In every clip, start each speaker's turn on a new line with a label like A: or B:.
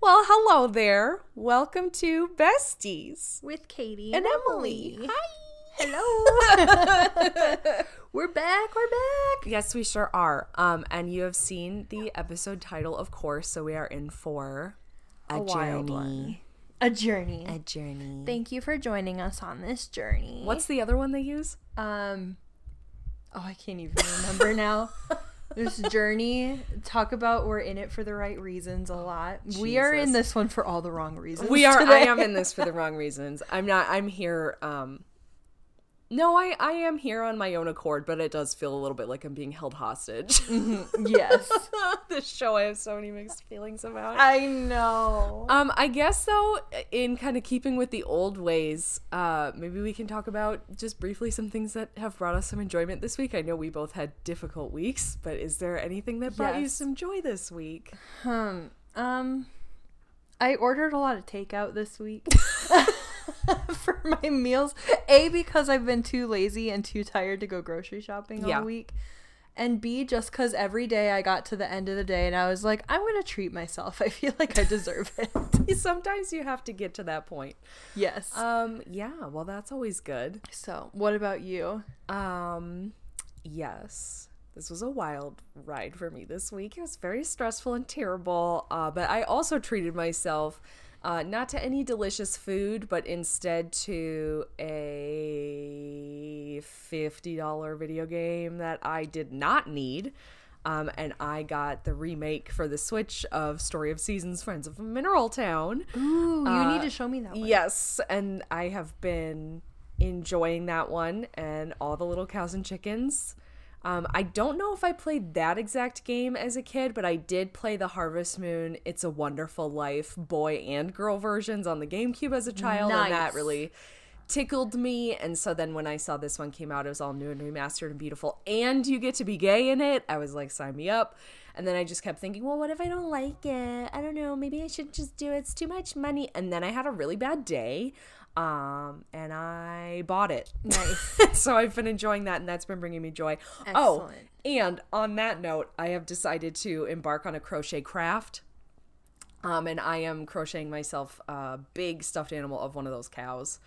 A: Well, hello there. Welcome to Besties
B: with Katie
A: and Emily.
B: Hi. Hello. we're back. We're back.
A: Yes, we sure are. Um, and you have seen the episode title, of course. So we are in for a,
B: A wild
A: journey.
B: one. A journey.
A: A journey.
B: Thank you for joining us on this journey.
A: What's the other one they use?
B: um? Oh, I can't even remember now. This journey. Talk about we're in it for the right reasons a lot. We are in this one for all the wrong reasons.
A: We are. I am in this for the wrong reasons. I'm not. I'm here. Um, no, I I am here on my own accord, but it does feel a little bit like I'm being held hostage.
B: yes.
A: this show, I have so many mixed feelings about.
B: I know.
A: Um, I guess though, in kind of keeping with the old ways, uh, maybe we can talk about just briefly some things that have brought us some enjoyment this week. I know we both had difficult weeks, but is there anything that brought you some joy this week?
B: Um, um, I ordered a lot of takeout this week for my meals. A because I've been too lazy and too tired to go grocery shopping
A: Yeah.
B: all week. And B just cuz every day I got to the end of the day and I was like, I'm going to treat myself. I feel like I deserve it.
A: Sometimes you have to get to that point.
B: yes.
A: Um, yeah, well, that's always good.
B: so, what about you?
A: Um, yes. This was a wild ride for me this week. It was very stressful and terrible. Uh, but I also treated myself uh, not to any delicious food, but instead to a $50 video game that I did not need. Um, and I got the remake for the Switch of Story of Seasons Friends of Mineral Town.
B: Ooh, you
A: Uh,
B: need to show me that one.
A: Yes, and I have been enjoying that one and all the little cows and chickens. Um, I don't know if I played that exact game as a kid, but I did play the Harvest Moon It's a Wonderful Life boy and girl versions on the GameCube as a child, and that really tickled me. And so then when I saw this one came out, it was all new and remastered and beautiful, and you get to be gay in it. I was like, sign me up. And then I just kept thinking, well, what if I don't like it? I don't know. Maybe I should just do it. It's too much money. And then I had a really bad day, um, and I bought it.
B: Nice.
A: so I've been enjoying that, and that's been bringing me joy. Oh, and on that note, I have decided to embark on a crochet craft. Um, and I am crocheting myself a big stuffed animal of one of those cows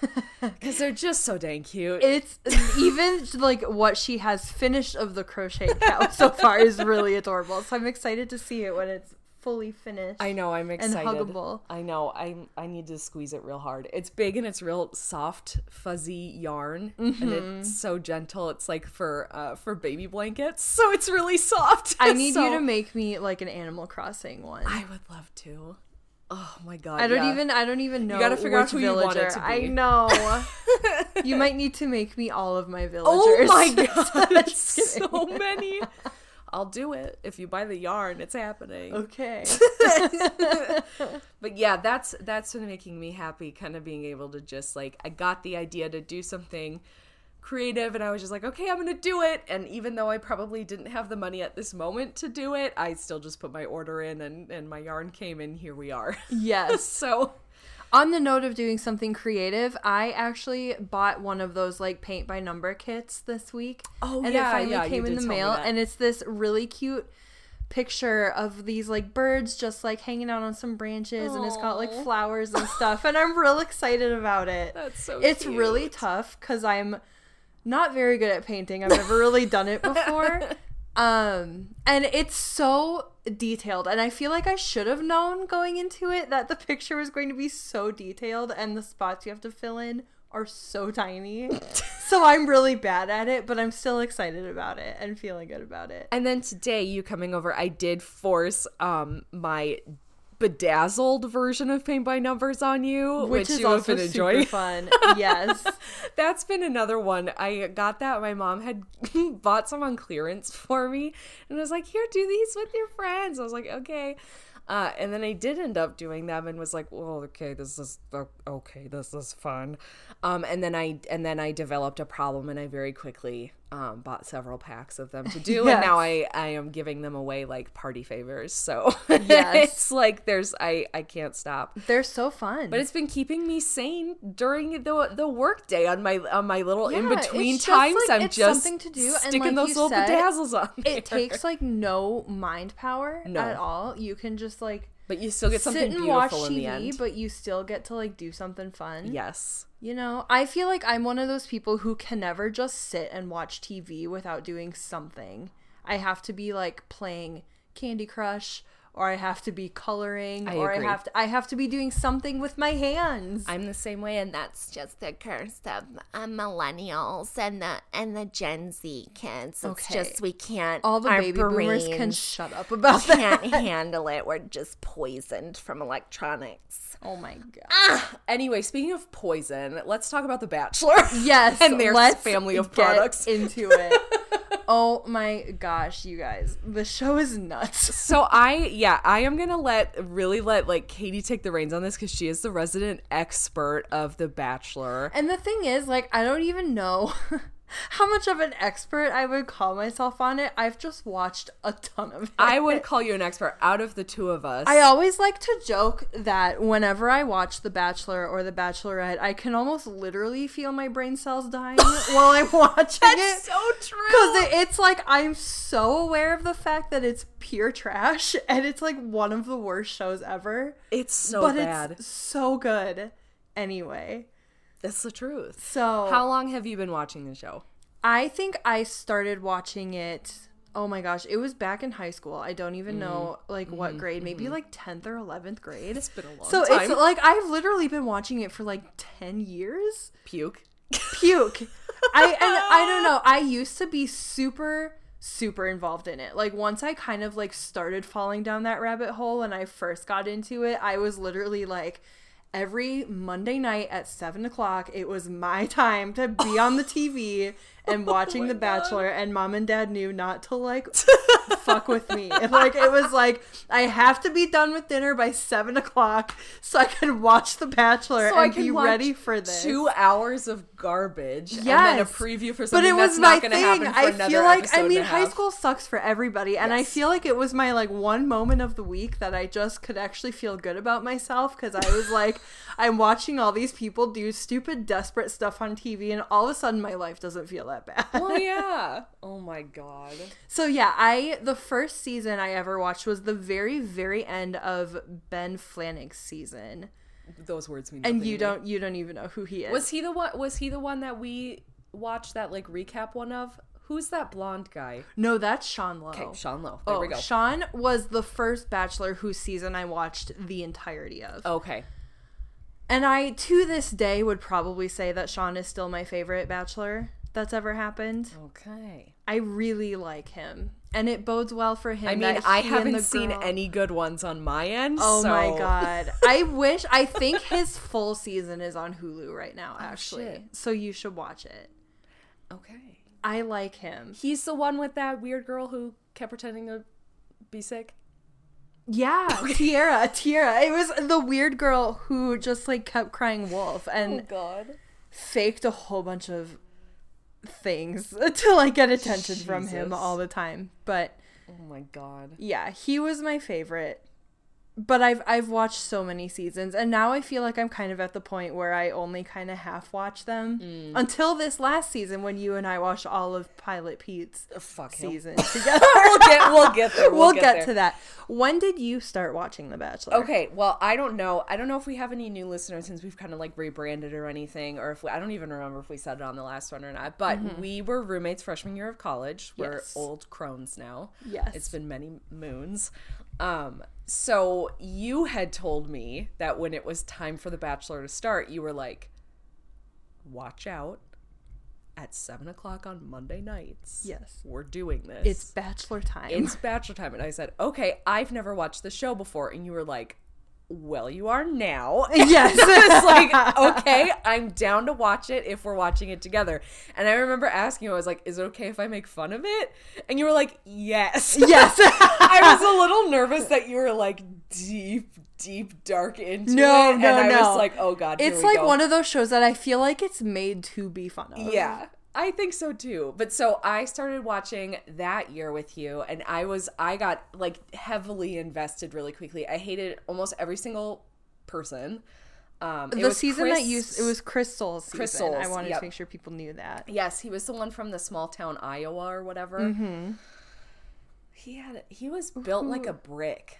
A: because they're just so dang cute.
B: It's even like what she has finished of the crochet cow so far is really adorable. So I'm excited to see it when it's fully finished.
A: I know I'm excited.
B: And huggable.
A: I know I I need to squeeze it real hard. It's big and it's real soft, fuzzy yarn, and
B: Mm-hmm.
A: it's so gentle. It's like for uh for baby blankets, so it's really soft.
B: I need you to make me like an Animal Crossing one. I,
A: would love to. Oh my god!
B: I don't
A: yeah.
B: even I don't even know.
A: You gotta figure out who you want it
B: villager.
A: to
B: I know. you might need to make me all of my villagers.
A: Oh my god! So many. I'll do it if you buy the yarn. It's happening.
B: Okay.
A: but yeah that's that's been making me happy kind of being able to just like i got the idea to do something creative and i was just like okay i'm gonna do it and even though i probably didn't have the money at this moment to do it i still just put my order in and and my yarn came in here we are
B: Yes.
A: so
B: On the note of doing something creative, I actually bought one of those like paint by number kits this week.
A: Oh,
B: and
A: yeah,
B: it finally
A: yeah,
B: came in the mail, and it's this really cute picture of these like birds just like hanging out on some branches, and it's got like flowers and stuff, and I'm real excited about it.
A: that's so
B: it's really tough because I'm not very good at painting. I've never really done it before. Um, and it's so detailed, and I feel like I should have known going into it that the picture was going to be so detailed, and the spots you have to fill in are so tiny. so I'm really bad at it, but I'm still excited about it and feeling good about it.
A: and then today you coming over i did force um my bedazzled version of paint by numbers on you
B: Which, is
A: you have
B: also super
A: enjoying
B: fun. Yes.
A: That's been another one. I got that. My mom had bought some on clearance for me and I was like, here, do these with your friends. I was like, okay. Uh, and then I did end up doing them and was like, well, okay, this is okay, this is fun. Um, and then I and then I developed a problem and I very quickly um, bought several packs of them to do. And now I, I am giving them away like party favors. So
B: Yes.
A: it's like there's I, I can't stop.
B: They're so fun.
A: But it's been keeping me sane during the the work day on my on my little in between times.
B: like,
A: I'm
B: it's
A: just
B: something to do, and
A: sticking
B: like
A: those little
B: said,
A: bedazzles on. there.
B: it takes like no mind power
A: No.
B: at all. You can just like
A: But you still get something
B: sit and watch
A: beautiful in the
B: TV,
A: end.
B: but you still get to like do something fun.
A: yes.
B: You know, I feel like I'm one of those people who can never just sit and watch TV without doing something. I have to be like playing Candy Crush or I have to be coloring
A: I
B: or
A: agree.
B: I have to I have to be doing something with my hands.
A: I'm the same way, and that's
C: just the curse of uh, millennials and the and the Gen Z kids. It's
B: Okay.
C: just we can't.
B: All the baby boomers can shut up about that.
C: can't handle it. We're just poisoned from electronics.
B: Oh my god.
A: Anyway, speaking of poison, let's talk about The Bachelor.
B: Yes,
A: and their family of
B: get
A: products.
B: into it. oh my gosh, you guys, the show is nuts.
A: so I, yeah, I am gonna let really let like Katie take the reins on this because she is the resident expert of The Bachelor.
B: And the thing is, like, I don't even know how much of an expert I would call myself on it. I've just watched a ton of it.
A: I would call you an expert out of the two of us.
B: I always like to joke that whenever I watch The Bachelor or The Bachelorette, I can almost literally feel my brain cells dying while I'm watching it.
A: That's so true.
B: Because it's like I'm so aware of the fact that it's pure trash and it's like one of the worst shows ever.
A: It's so
B: but
A: bad.
B: it's so good anyway.
A: That's the truth.
B: So
A: How long have you been watching the show?
B: I think I started watching it. Oh my gosh, it was back in high school. I don't even know mm-hmm. like what mm-hmm. grade, maybe mm-hmm. like 10th or 11th grade.
A: It's been a long
B: so
A: time.
B: it's like I've literally been watching it for like 10 years.
A: Puke.
B: Puke. I and I don't know. I used to be super super involved in it. Like once I kind of like started falling down that rabbit hole and I first got into it, I was literally like every Monday night at seven o'clock, it was my time to be on the TV and oh watching The Bachelor, and mom and dad knew not to like fuck with me. And, like it was like I have to be done with dinner by seven o'clock so I can watch The Bachelor
A: So
B: and be ready for this.
A: Two hours of garbage and then a preview for
B: but
A: something
B: it was
A: that's
B: my
A: not going to happen for
B: I
A: another
B: feel like I mean, high school sucks for everybody, and I feel like it was my like one moment of the week that I just could actually feel good about myself because I was like, I'm watching all these people do stupid, desperate stuff on TV, and all of a sudden my life doesn't feel that bad.
A: Well, yeah. Oh my god.
B: So yeah, I the first season I ever watched was the very very end of Ben Flajnik's season,
A: Those words mean
B: and you don't you don't even know who he is.
A: Was he the one was he the one that we watched that like recap one of? Who's that blonde guy?
B: no, that's Sean Lowe.
A: Okay, Sean Lowe. There
B: Oh,
A: we go.
B: Sean was the first Bachelor whose season I watched the entirety of.
A: okay.
B: And I, to this day, would probably say that Sean is still my favorite Bachelor that's ever happened.
A: Okay.
B: I really like him. And it bodes well for him.
A: I mean, I haven't seen
B: girl-
A: any good ones on my end.
B: Oh my god. I wish, I think his full season is on Hulu right now, oh, actually.
A: Oh.
B: So you should watch it.
A: Okay.
B: I like him.
A: He's the one with that weird girl who kept pretending to be sick.
B: Yeah, Tierra, Tierra. It was the weird girl who just like kept crying wolf and oh,
A: god.
B: faked a whole bunch of things to like get attention from him all the time. But
A: Oh my god.
B: yeah, he was my favorite. But I've I've watched so many seasons and now I feel like I'm kind of at the point where I only kind of half watch them
A: Mm.
B: until this last season when you and I watched all of Pilot Pete's
A: Oh, fuck him.
B: season together.
A: we'll get we'll get there.
B: we'll,
A: We'll,
B: get,
A: there.
B: to that. When did you start watching The Bachelor?
A: Okay, well, I don't know. I don't know if we have any new listeners since we've kind of like rebranded or anything, or if we, I don't even remember if we said it on the last one or not. But we were roommates freshman year of college. We're
B: Mm-hmm. Yes.
A: old crones now.
B: Yes.
A: it's been many moons. Um, so you had told me that when it was time for The Bachelor to start, you were like, "Watch out." At seven o'clock on Monday nights.
B: Yes.
A: We're doing this.
B: It's Bachelor time.
A: it's bachelor time and i said okay i've never watched the show before and you were like well you are now
B: yes.
A: it's like okay i'm down to watch it if we're watching it together and i remember asking you i was like is it okay if i make fun of it and you were like yes
B: yes.
A: i was a little nervous that you were like deep deep dark into
B: No,
A: it
B: no,
A: and i
B: no.
A: was like oh god
B: it's like
A: go.
B: one of those shows that I feel like it's made to be fun of.
A: Yeah. I think so too. But so I started watching that year with you and I was I got like heavily invested really quickly. I hated almost every single person. Um it
B: The
A: was
B: season that you it was Chris Soules' season.
A: Chris
B: I wanted
A: yep.
B: to make sure people knew that.
A: Yes, he was the one from the small town Iowa or whatever.
B: Mm-hmm.
A: He had he was built like a brick.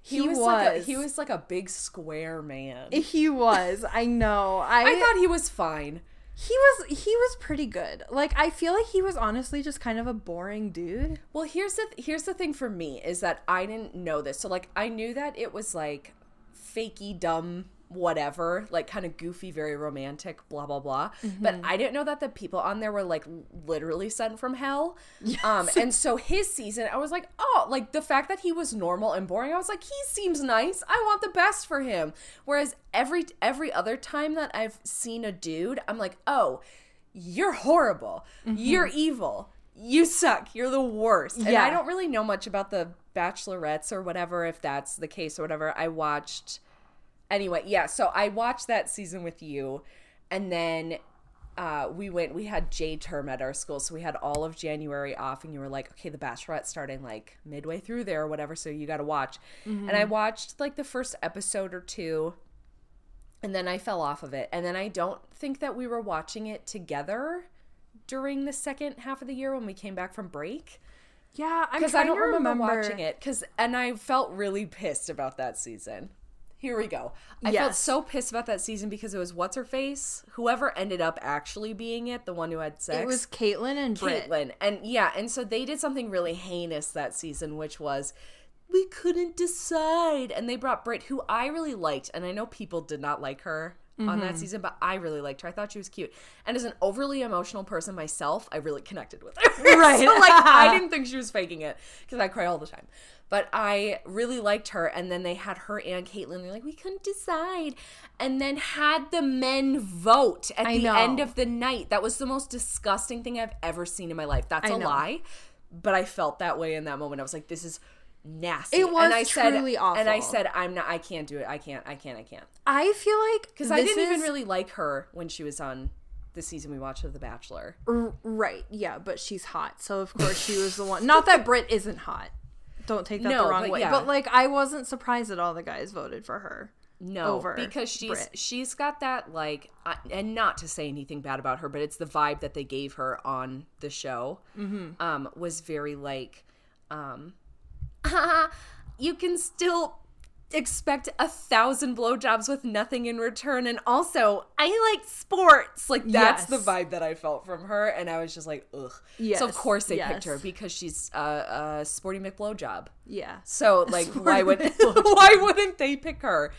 A: He,
B: He
A: was, like a,
B: was.
A: he was like a big square man.
B: He was. I know. I,
A: I thought he was fine.
B: He was he was pretty good. Like I feel like he was honestly just kind of a boring dude.
A: Well, here's the here's the thing for me is that I didn't know this. So like I knew that it was like fakey dumb whatever, like kind of goofy, very romantic, blah blah blah. But I didn't know that the people on there were like literally sent from hell. Um and so his season, I was like, "Oh, like the fact that he was normal and boring, I was like, he seems nice. I want the best for him." Whereas every every other time that I've seen a dude, I'm like, "Oh, you're horrible. You're evil. You suck. You're the worst. And
B: Yeah.
A: I don't really know much about the bachelorettes or whatever, if that's the case or whatever. I watched anyway, yeah, so I watched that season with you and then uh, we went we had J term at our school, so we had all of January off and you were like, Okay, the Bachelorette's starting like midway through there or whatever, so you gotta watch. And I watched like the first episode or two and then I fell off of it. And then I don't think that we were watching it together during the second half of the year when we came back from break
B: Yeah, I'm
A: because I don't remember,
B: remember
A: watching it. Because and I felt really pissed about that season. Here we go. I felt so pissed about that season because it was what's her face, whoever ended up actually being it, the one who had sex.
B: It was Kaitlyn and Britt.
A: Kaitlyn. And yeah, and so they did something really heinous that season, which was we couldn't decide. And they brought Britt, who I really liked, and I know people did not like her on
B: Mm-hmm.
A: that season, but I really liked her. I thought she was cute. And as an overly emotional person myself, I really connected with her.
B: Right.
A: so like I didn't think she was faking it because I cry all the time. But I really liked her, and then they had her and Kaitlyn. They're like, we couldn't decide, and then had the men vote at
B: I
A: the
B: know.
A: end of the night. That was the most disgusting thing I've ever seen in my life. That's
B: I
A: a
B: know.
A: lie, but I felt that way in that moment. I was like, this is nasty.
B: It was
A: and I said,
B: truly
A: And I said, I'm not. I can't do it. I can't. I can't. I can't.
B: I feel like
A: Because I didn't even really like her when she was on the season we watched of The Bachelor.
B: R- right. Yeah, but she's hot, so of course she was the one. Not that Britt isn't hot. Don't take that
A: No,
B: the wrong
A: but
B: way.
A: yeah.
B: But like, I wasn't surprised that all the guys voted for her.
A: No, because she's
B: Britt.
A: she's got that like, uh, and not to say anything bad about her, but it's the vibe that they gave her on the show.
B: Mm-hmm.
A: Um, was very like, um, you can still expect a thousand blowjobs with nothing in return, and also I like sports. Like that's the vibe that I felt from her, and I was just like, ugh. so of course they picked her because she's a, a sporty McBlowjob.
B: Yeah.
A: So like, why would why wouldn't they pick her?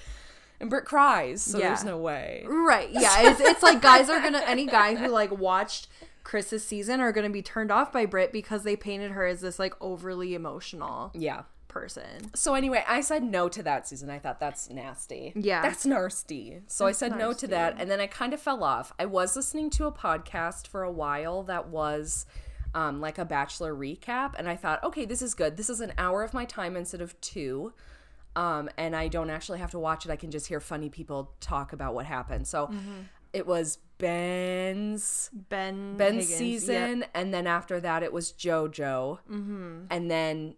A: And Britt cries, so
B: Yeah.
A: there's no way.
B: Right. Yeah. It's, it's like guys are gonna any guy who like watched Chris's season are gonna be turned off by Britt because they painted her as this like overly emotional
A: Yeah.
B: person.
A: So anyway, I said no to that season. I thought that's nasty.
B: Yeah.
A: That's nasty. So I
B: That's
A: said no to that, and then I kind of fell off. I was listening to a podcast for a while that was um, like a bachelor recap, and I thought, okay, this is good. This is an hour of my time instead of two. Um, and I don't actually have to watch it. I can just hear funny people talk about what happened. So
B: Mm-hmm.
A: it was Ben's
B: Ben
A: Ben's
B: Higgins,
A: season,
B: yep.
A: and then after that it was JoJo, mm-hmm. and then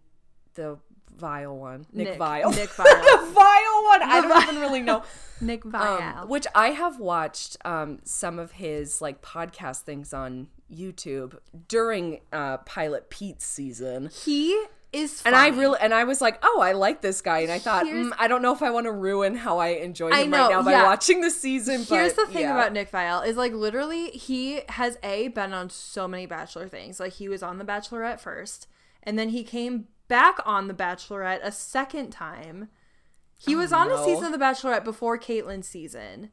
A: the Vile one, Nick,
B: Nick-
A: Vile,
B: Nick
A: the
B: Vile.
A: Vile one. I don't even really know.
B: Nick
A: Um, which I have watched um, some of his like podcast things on YouTube during uh, Pilot Pete's season.
B: he is
A: And I really, and I was like, oh, I like this guy, and I thought, mm, I don't know if I want to ruin how I enjoy him
B: I
A: right now by
B: yeah.
A: watching the season.
B: Here's
A: but,
B: the thing
A: yeah.
B: about Nick Viall is like literally he has a been on so many Bachelor things. Like he was on The Bachelorette first, and then he came back on The Bachelorette a second time. He was on a
A: no.
B: season of The Bachelorette before Kaitlyn's season.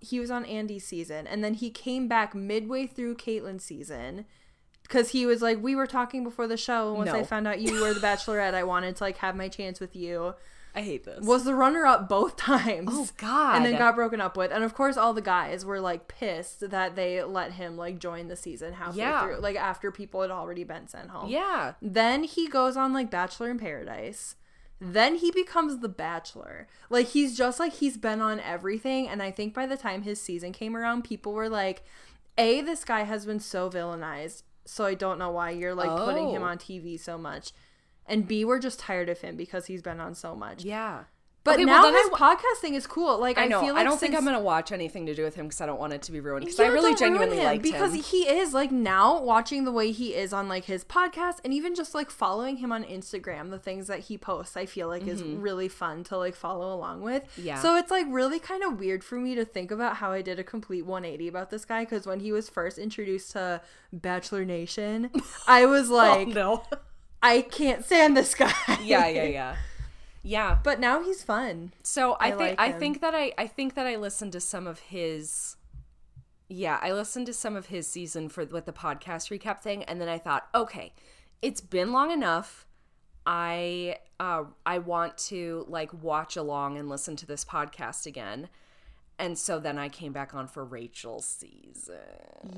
B: He was on Andi's season, and then he came back midway through Kaitlyn's season because he was like, we were talking before the show. and Once I found out you were the Bachelorette, I wanted to like have my chance with you
A: I hate this.
B: was the runner up both times.
A: Oh, God.
B: And then got broken up with. And of course all the guys were like pissed that they let him like join the season halfway
A: Yeah.
B: through. Like after people had already been sent home.
A: yeah,
B: Then he goes on like Bachelor in Paradise. Then he becomes the Bachelor. Like he's just like he's been on everything. And I think by the time his season came around, people were like, A, this guy has been so villainized. So I don't know why you're like putting him
A: Oh.
B: on TV so much. And B, we're just tired of him because he's been on so much.
A: yeah.
B: But
A: Okay,
B: now
A: then
B: his
A: I
B: podcast thing is cool. Like I,
A: I know.
B: feel like
A: I don't think I'm gonna watch anything to do with him because I don't want it to be ruined. Because
B: Yeah,
A: I really genuinely
B: him, because
A: him.
B: he is like now watching the way he is on like his podcast and even just like following him on Instagram, the things that he posts, I feel like is really fun to like follow along with.
A: Mm-hmm. Yeah.
B: So it's like really kind of weird for me to think about how I did a complete 180 about this guy because when he was first introduced to Bachelor Nation, I was like,
A: oh, no.
B: I can't stand this guy.
A: yeah, yeah, yeah, yeah.
B: But now he's fun.
A: So I,
B: I
A: think
B: like
A: I think that I I think that I listened to some of his. Yeah, I listened to some of his season for with the podcast recap thing, and then I thought, okay, it's been long enough. I uh I want to like watch along and listen to this podcast again. And so then I came back on for Rachel's season.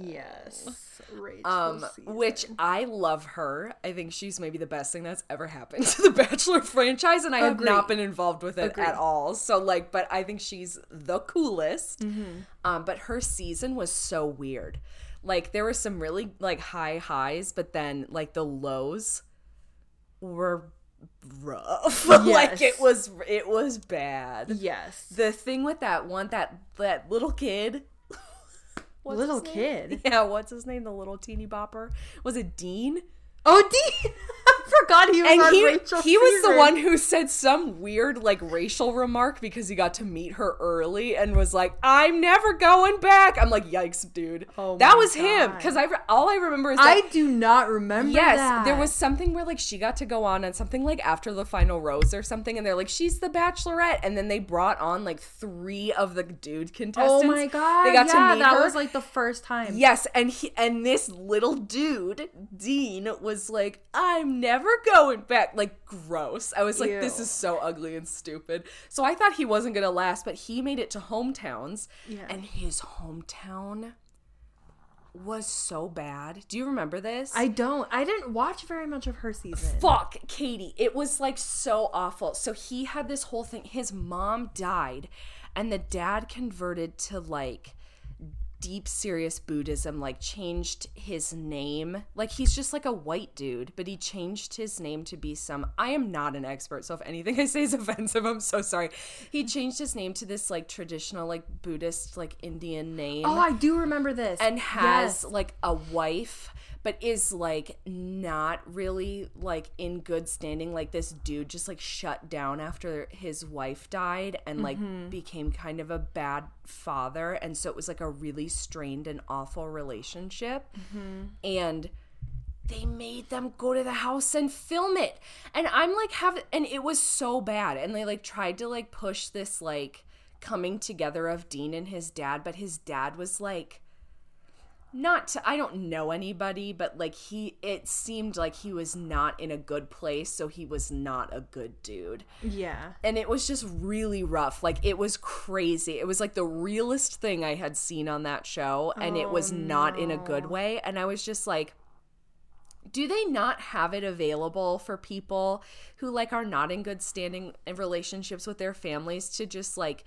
B: Yes. Rachel
A: Um,
B: season.
A: which I love her. I think she's maybe the best thing that's ever happened to the Bachelor franchise, and I have not been involved with it
B: Agree.
A: at all. So like, but I think she's the coolest.
B: Mm-hmm.
A: Um, but her season was so weird. Like there were some really like high highs, but then like the lows were rough. like it was it was bad.
B: Yes.
A: The thing with that one that that little kid.
B: Little kid?
A: Yeah, what's his name? The little teeny bopper. Was it Dean?
B: Oh, Dean! Forgot he was
A: And
B: on
A: he
B: Rachel's
A: he was the one who said some weird like racial remark because he got to meet her early and was like, "I'm never going back." I'm like, "Yikes, dude!"
B: Oh
A: that was him because I re- all I remember is that
B: I do not remember.
A: Yes,
B: that.
A: there was something where like she got to go on and something like after the final rose or something, and they're like, she's the bachelorette, and then they brought on like three of the dude contestants.
B: Oh my god!
A: they got
B: yeah,
A: to meet
B: that
A: her.
B: was like the first time.
A: Yes, and he and this little dude, Dean, was like, I'm never going back. Like gross. I was like, this is so ugly and stupid. So I thought he wasn't gonna last, but he made it to hometowns.
B: Yeah.
A: And his hometown was so bad. Do you remember this?
B: I don't. I didn't watch very much of her season.
A: fuck Katie. It was like so awful. So he had this whole thing. His mom died, and the dad converted to like deep serious Buddhism, like changed his name. Like he's just like a white dude, but he changed his name to be some I am not an expert, so if anything I say is offensive, I'm so sorry. He changed his name to this like traditional like Buddhist like Indian name
B: Oh, I do remember this.
A: and has
B: Yes.
A: like a wife but is like not really like in good standing. Like this dude just like shut down after his wife died and like
B: Mm-hmm.
A: became kind of a bad father. And so it was like a really strained and awful relationship.
B: Mm-hmm.
A: and they made them go to the house and film it. And i'm like have and it was so bad. And they like tried to like push this like coming together of dean and his dad but his dad was like not to, I don't know anybody, but like he it seemed like he was not in a good place, so he was not a good dude.
B: yeah.
A: And it was just really rough. Like it was crazy. It was like the realest thing I had seen on that show and it was oh, not in a good way and I was just like do they not have it available for people who like are not in good standing in relationships with their families to just like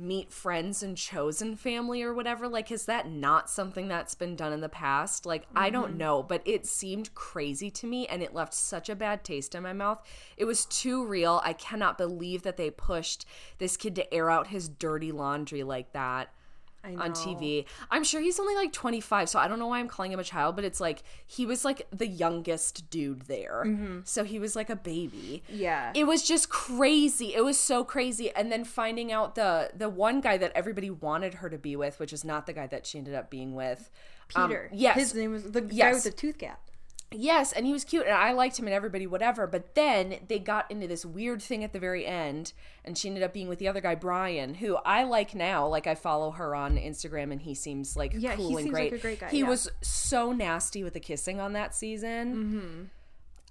A: meet friends and chosen family or whatever like is that not something that's been done in the past? Like i don't mm-hmm. know but it seemed crazy to me and it left such a bad taste in my mouth. It was too real. I cannot believe that they pushed this kid to air out his dirty laundry like that on. TV. I'm sure he's only like 25, so I don't know why I'm calling him a child, but it's like he was like the youngest dude there. So he was like a baby.
B: Yeah.
A: It was just crazy. It was so crazy. And then finding out the the one guy that everybody wanted her to be with, which is not the guy that she ended up being with. um,
B: Peter.
A: yes.
B: His name was the guy with the tooth gap.
A: Yes, and he was cute, and I liked him, and everybody, whatever. But then they got into this weird thing at the very end, and she ended up being with the other guy, Bryan, who I like now. Like I follow her on Instagram, and he seems like
B: Yeah, he
A: cool and
B: seems
A: great.
B: like a great guy,
A: He
B: yeah.
A: was so nasty with the kissing on that season. Mm-hmm.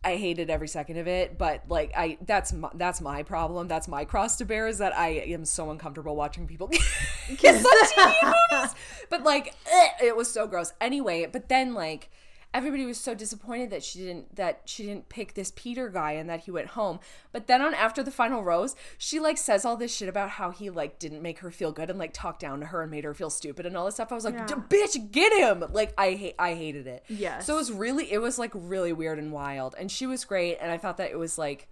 A: I hated every second of it, but like I, that's my, that's my problem. That's my cross to bear is that I am so uncomfortable watching people kiss on TV movies. But like, it was so gross. Anyway, but then like everybody was so disappointed that she didn't that she didn't pick this Peter guy and that he went home. But then on after the final rose, she like says all this shit about how he like didn't make her feel good and like talked down to her and made her feel stupid and all this stuff. I was like,
B: Yeah.
A: Bitch, get him! Like I hate I hated it.
B: Yeah.
A: So it was really it was like really weird and wild. And she was great and I thought that it was like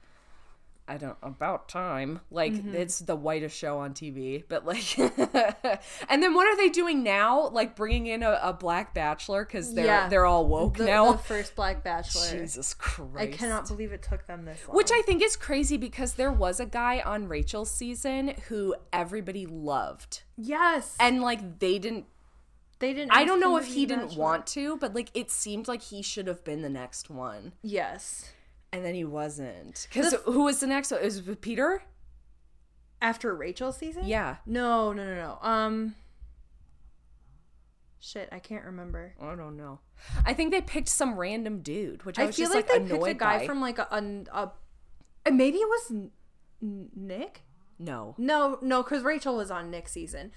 A: I don't about time. Like
B: Mm-hmm.
A: it's the whitest show on TV, but like, and then what are they doing now? Like bringing in a, a black bachelor because they're
B: Yeah.
A: they're all woke
B: The,
A: now.
B: the first Black Bachelor.
A: Jesus Christ!
B: I cannot believe it took them this long.
A: Which I think is crazy because there was a guy on Rachel's season who everybody loved,
B: yes,
A: and like they didn't.
B: they didn't.
A: I don't know if he didn't
B: Bachelor.
A: want to, but like it seemed like he should have been the next one,
B: Yes,
A: and then he wasn't. Because who was the next one? It was Peter.
B: after Rachel's season.
A: Yeah.
B: No, no, no, no. Um. Shit, I can't remember.
A: I don't know. I think they picked some random dude, which I,
B: I,
A: was
B: feel
A: just
B: like,
A: like,
B: they picked a guy
A: by.
B: from like a, a, a maybe it was Nick.
A: no,
B: No, no, because Rachel was on Nick's season.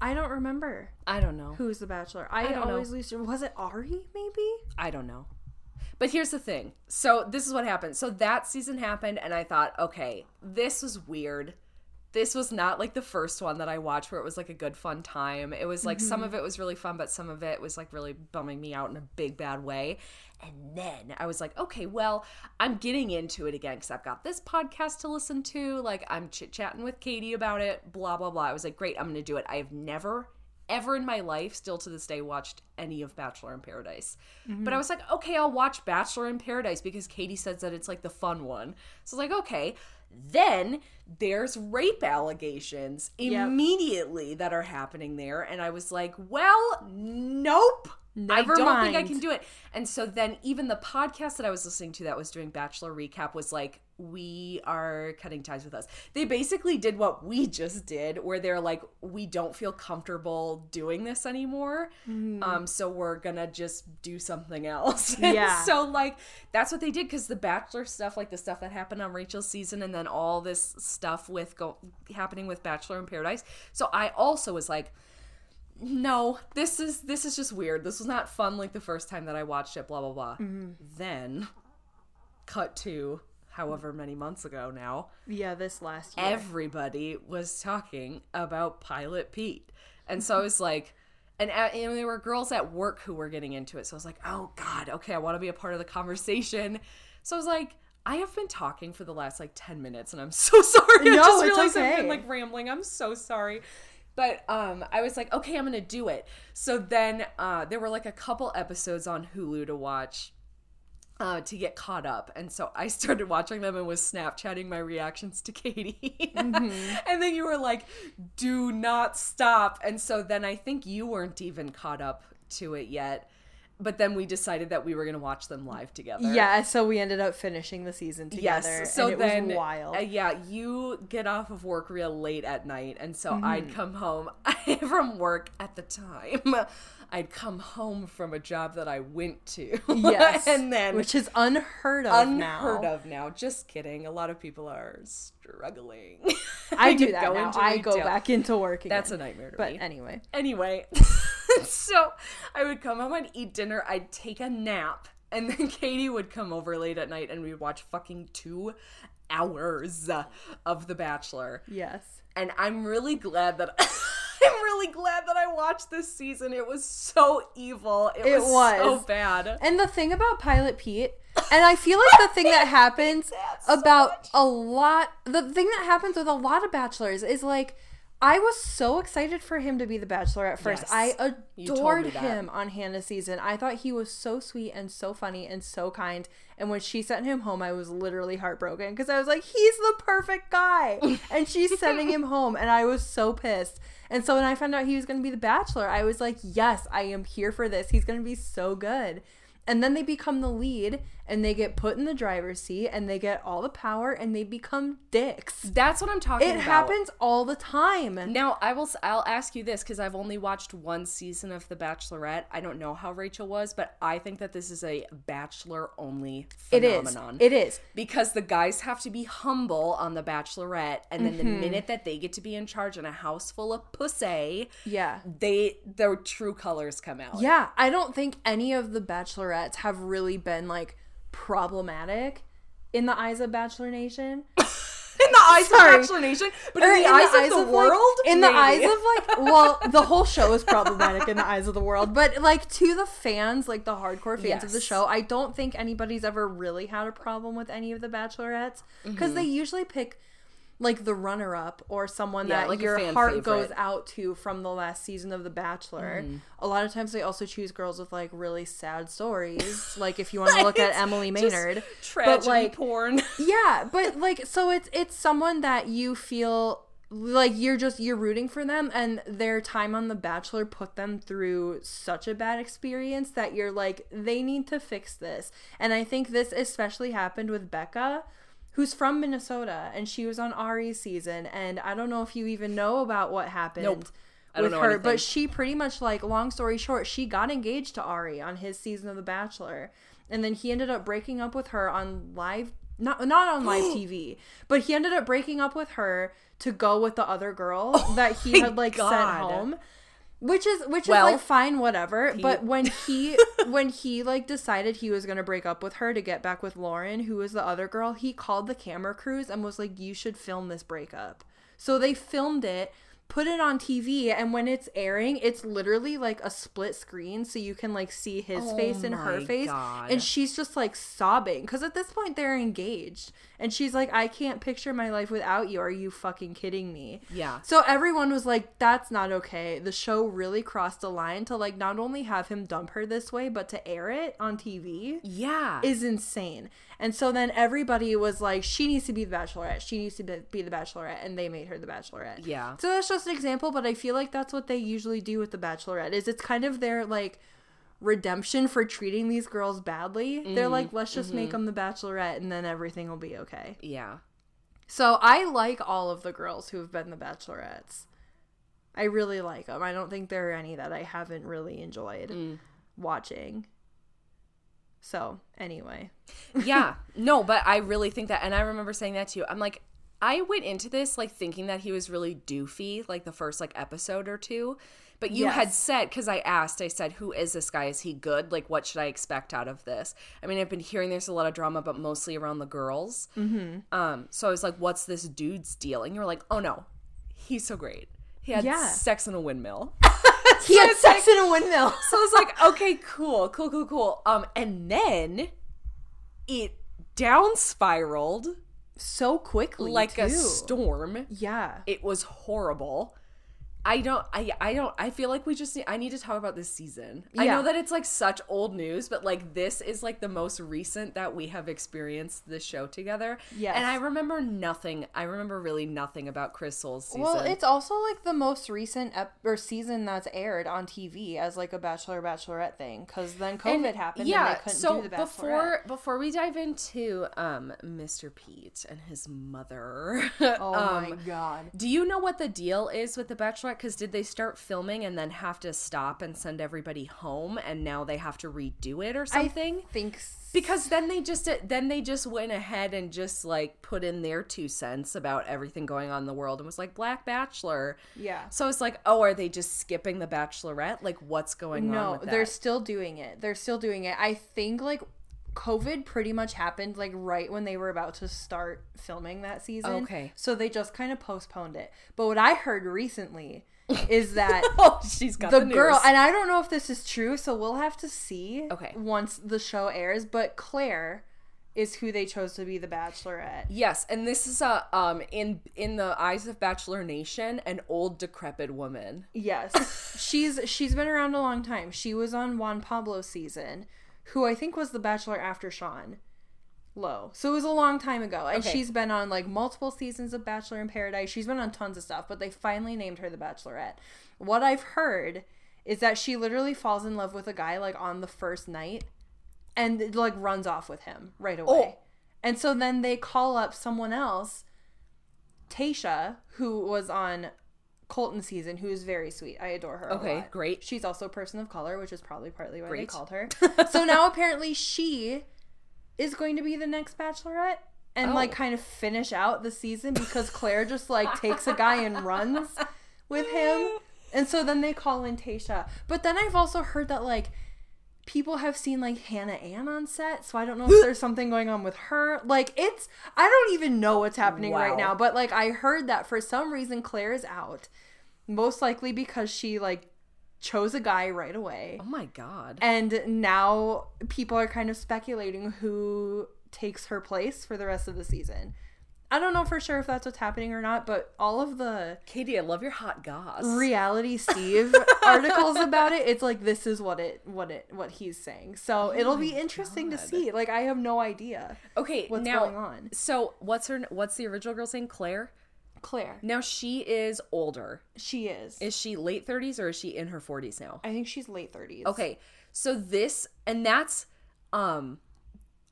B: I don't remember
A: I don't know.
B: who's the Bachelor. I,
A: don't know.
B: always lose. Was it Ari? Maybe.
A: I don't know. But here's the thing. So this is what happened. So that season happened, and I thought, okay, this was weird. This was not like the first one that I watched where it was like a good fun time. It was like some mm-hmm. of it was really fun, but some of it was like really bumming me out in a big bad way. And then I was like, okay, well, I'm getting into it again because I've got this podcast to listen to. Like I'm chit chatting with Katie about it, blah, blah, blah. I was like, great, I'm going to do it. I have never ever in my life, still to this day, watched any of Bachelor in Paradise. Mm-hmm. But I was like, okay, I'll watch Bachelor in Paradise because Katie says that it's like the fun one. So I was like, okay. Then there's rape allegations immediately that are happening there. And I was like, well, nope.
B: Never
A: I don't think I can do it. And so then even the podcast that I was listening to that was doing Bachelor recap was like, we are cutting ties with us. They basically did what we just did, where they're like, we don't feel comfortable doing this anymore.
B: Mm-hmm.
A: Um, so we're gonna just do something else.
B: Yeah.
A: so like that's what they did because the Bachelor stuff, like the stuff that happened on Rachel's season, and then all this stuff with go happening with Bachelor in Paradise. So I also was like, no, this is this is just weird. This was not fun like the first time that I watched it. Blah blah blah.
B: Mm-hmm.
A: Then, cut to however many months ago now.
B: Yeah, this last year.
A: Everybody was talking about Pilot Pete, and so I was like. And, uh, and there were girls at work who were getting into it. So I was like, oh God, okay, I want to be a part of the conversation. So I was like, I have been talking for the last like 10 minutes and I'm so sorry. I
B: No,
A: just
B: it's
A: realized I've
B: okay.
A: been like rambling. I'm so sorry. But um, I was like, okay, I'm gonna do it. So then uh, there were like a couple episodes on Hulu to watch uh, to get caught up, and so I started watching them and was Snapchatting my reactions to Katie. and then you were like, "Do not stop!" And so then I think you weren't even caught up to it yet. But then we decided that we were gonna watch them live together.
B: Yeah, so we ended up finishing the season together.
A: Yes. So
B: and it
A: then,
B: was wild.
A: uh, yeah, you get off of work real late at night, and so
B: Mm-hmm.
A: I'd come home from work at the time. I'd come home from a job that I went to.
B: yes,
A: and then
B: which is unheard of
A: unheard
B: now.
A: of now. Just kidding. A lot of people are struggling.
B: I do that now. I go back into work again.
A: That's a nightmare to
B: But
A: me.
B: anyway,
A: Anyway, so I would come home and eat dinner. I'd take a nap, and then Katie would come over late at night, and we'd watch fucking two hours of The Bachelor.
B: yes.
A: And I'm really glad that I'm really glad that I watched this season. It was so evil. It,
B: It
A: was, so bad.
B: And the thing about Pilot Pete, and I feel like the thing that happens
A: that so
B: about
A: much.
B: a lot, the thing that happens with a lot of bachelors is like, I was so excited for him to be the bachelor at first.
A: Yes.
B: I adored him on Hannah's season. I thought he was so sweet and so funny and so kind. And when she sent him home, I was literally heartbroken because I was like, he's the perfect guy. and she's sending him home. And I was so pissed. And so when I found out he was going to be the bachelor, I was like, yes, I am here for this. He's going to be so good. And then they become the lead and they get put in the driver's seat and they get all the power and they become dicks.
A: That's what I'm talking
B: It
A: about.
B: It happens all the time.
A: Now I will. I'll ask you this because I've only watched one season of The Bachelorette. I don't know how Rachel was, but I think that this is a Bachelor only
B: It is.
A: phenomenon.
B: It is.
A: because the guys have to be humble on The Bachelorette, and then the
B: Mm-hmm.
A: minute that they get to be in charge in a house full of pussy,
B: Yeah.
A: they their true colors come out.
B: Yeah. I don't think any of the bachelorettes have really been like problematic in the eyes of Bachelor Nation.
A: in the eyes
B: Sorry.
A: of Bachelor Nation, but
B: Or
A: in the eyes of uh, the
B: like-
A: world,
B: in the eyes of like, well, the whole show is problematic in the eyes of the world, but like to the fans, like the hardcore fans of the show, I don't think anybody's ever really had a problem with any of the Bachelorettes because mm-hmm. they usually pick like the runner up or someone
A: Yeah,
B: that
A: like
B: your heart goes out to from the last season of The Bachelor. Mm-hmm. A lot of times they also choose girls with like really sad stories, like if you want to look at Emily Maynard.
A: tragedy
B: but like
A: porn.
B: yeah but like so it's it's someone that you feel like you're just you're rooting for them and their time on the bachelor put them through such a bad experience that you're like they need to fix this and i think this especially happened with becca who's from minnesota and she was on ari's season and i don't know if you even know about what happened
A: Nope.
B: With her
A: anything.
B: but she pretty much like long story short she got engaged to ari on his season of the bachelor and then he ended up breaking up with her on live not not on live tv but he ended up breaking up with her to go with the other girl that he
A: Oh
B: had like sent home which is which
A: Well,
B: is like fine whatever but when he when he like decided he was going to break up with her to get back with Lauren who was the other girl he called the camera crews and was like you should film this breakup. So they filmed it put it on TV and when it's airing it's literally like a split screen so you can like see his
A: Oh
B: face and her face
A: God.
B: and she's just like sobbing because at this point they're engaged and she's like I can't picture my life without you are you fucking kidding me
A: Yeah.
B: so everyone was like, that's not okay. The show really crossed a line to like not only have him dump her this way, but to air it on TV
A: yeah.
B: is insane. And so then everybody was like, she needs to be the bachelorette. She needs to be the bachelorette. And they made her the bachelorette.
A: Yeah.
B: So that's just an example, but I feel like that's what they usually do with the bachelorette is it's kind of their like redemption for treating these girls badly.
A: Mm-hmm.
B: They're like, let's just make them the bachelorette and then everything will be okay.
A: yeah.
B: So I like all of the girls who have been the bachelorettes. I really like them. I don't think there are any that I haven't really enjoyed
A: Mm.
B: watching. So, anyway.
A: yeah. No but i really think that and i remember saying that to you i'm like i went into this like thinking that he was really doofy like the first like episode or two. But you had said because i asked i said who is this guy? Is he good? Like what should i expect out of this? I mean i've been hearing there's a lot of drama but mostly around the girls. Mm-hmm. um so i was like what's this dude's deal? And you were like oh no. He's so great. He had
B: Yeah.
A: sex in a windmill
B: He had sex in a windmill.
A: so I was like, okay, cool, cool, cool, cool. Um, and then it down spiraled
B: So quickly.
A: like a storm.
B: Yeah.
A: It was horrible. I don't I I don't I feel like we just need I need to talk about this season.
B: Yeah.
A: I know that it's like such old news, but like this is like the most recent that we have experienced this show together.
B: Yes.
A: And I remember nothing. I remember really nothing about Chris Soules' season.
B: Well, it's also like the most recent ep- or season that's aired on TV as like a bachelor bachelorette thing because then COVID
A: And,
B: happened
A: Yeah,
B: and they couldn't
A: so
B: the
A: before before we dive into um Mr. Pete and his mother,
B: oh
A: um,
B: my god.
A: do you know what the deal is with the Bachelorette? Because did they start filming and then have to stop and send everybody home, and now they have to redo it or something?
B: I think s-
A: because then they just then they just went ahead and just like put in their two cents about everything going on in the world and was like Black Bachelor.
B: Yeah.
A: So it's like, oh, are they just skipping the Bachelorette? Like, what's going on?
B: No, they're still doing it. They're still doing it. I think like COVID pretty much happened like right when they were about to start filming that season.
A: Okay.
B: So they just kind of postponed it. But what I heard recently is that
A: oh, she's got
B: the,
A: the,
B: girl and I don't know if this is true, so we'll have to see
A: Okay.
B: once the show airs, but Clare is who they chose to be the bachelorette.
A: Yes, and this is a um in in the eyes of Bachelor Nation, an old decrepit woman.
B: Yes. she's she's been around a long time. She was on Juan Pablo season, who I think was the bachelor after Sean Lowe. So it was a long time ago. And
A: Okay.
B: she's been on like multiple seasons of Bachelor in Paradise. She's been on tons of stuff, but they finally named her the Bachelorette. What I've heard is that she literally falls in love with a guy like on the first night and like runs off with him right away.
A: Oh.
B: And so then they call up someone else, Tasha, who was on Colton season, who is very sweet. I adore her.
A: Okay, great.
B: She's also a person of color, which is probably partly why they called her. so now apparently she is going to be the next bachelorette and
A: Oh.
B: like kind of finish out the season because Clare just like takes a guy and runs with him. And so then they call in Tayshia. But then I've also heard that like people have seen like Hannah Ann on set, so I don't know if there's something going on with her. Like it's I don't even know what's happening right now, but like I heard that for some reason Clare is out. Most likely because she like chose a guy right away.
A: Oh my god.
B: And now people are kind of speculating who takes her place for the rest of the season. I don't know for sure if that's what's happening or not, but all of the
A: Katie, I love your hot goss.
B: reality Steve articles about it, it's like this is what it what it what he's saying. So it'll be interesting to see. Like I have no idea
A: okay,
B: what's
A: now
B: going on.
A: so what's her what's the original girl's name? Clare?
B: Clare,
A: Now she is older.
B: she is.
A: Is she late 30s or is she in her 40s now?
B: I think she's late thirties.
A: Okay. So this and that's um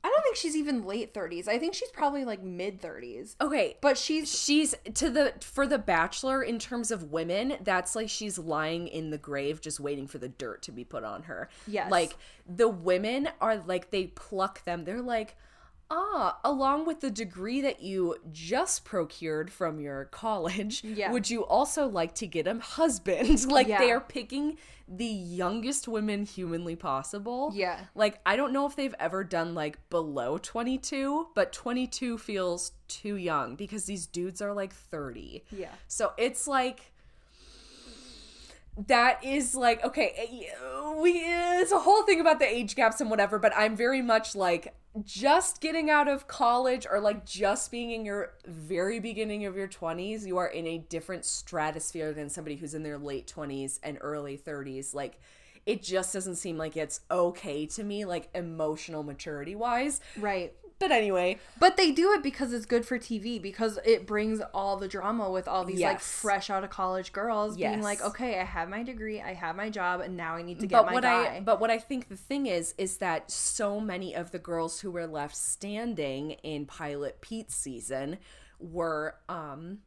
B: I don't think she's even late thirties. I think she's probably like mid thirties.
A: okay,
B: But she's
A: she's to the for the bachelor in terms of women that's like she's lying in the grave just waiting for the dirt to be put on her
B: Yes.
A: like the women are like they pluck them they're like ah along with the degree that you just procured from your college
B: Yeah.
A: would you also like to get a husband like
B: Yeah.
A: they are picking the youngest women humanly possible
B: Yeah.
A: like i don't know if they've ever done like below 22 but 22 feels too young because these dudes are like 30
B: Yeah.
A: so it's like that is like okay eh, we it's a whole thing about the age gaps and whatever but i'm very much like just getting out of college or like just being in your very beginning of your 20s you are in a different stratosphere than somebody who's in their late 20s and early 30s like it just doesn't seem like it's okay to me like emotional maturity wise
B: right.
A: But anyway
B: But they do it because it's good for TV because it brings all the drama with all these like fresh out of college girls being like, okay, I have my degree, I have my job, and now I need to get
A: but
B: my
A: what
B: guy.
A: I but what I think the thing is is that so many of the girls who were left standing in Pilot Pete's season were um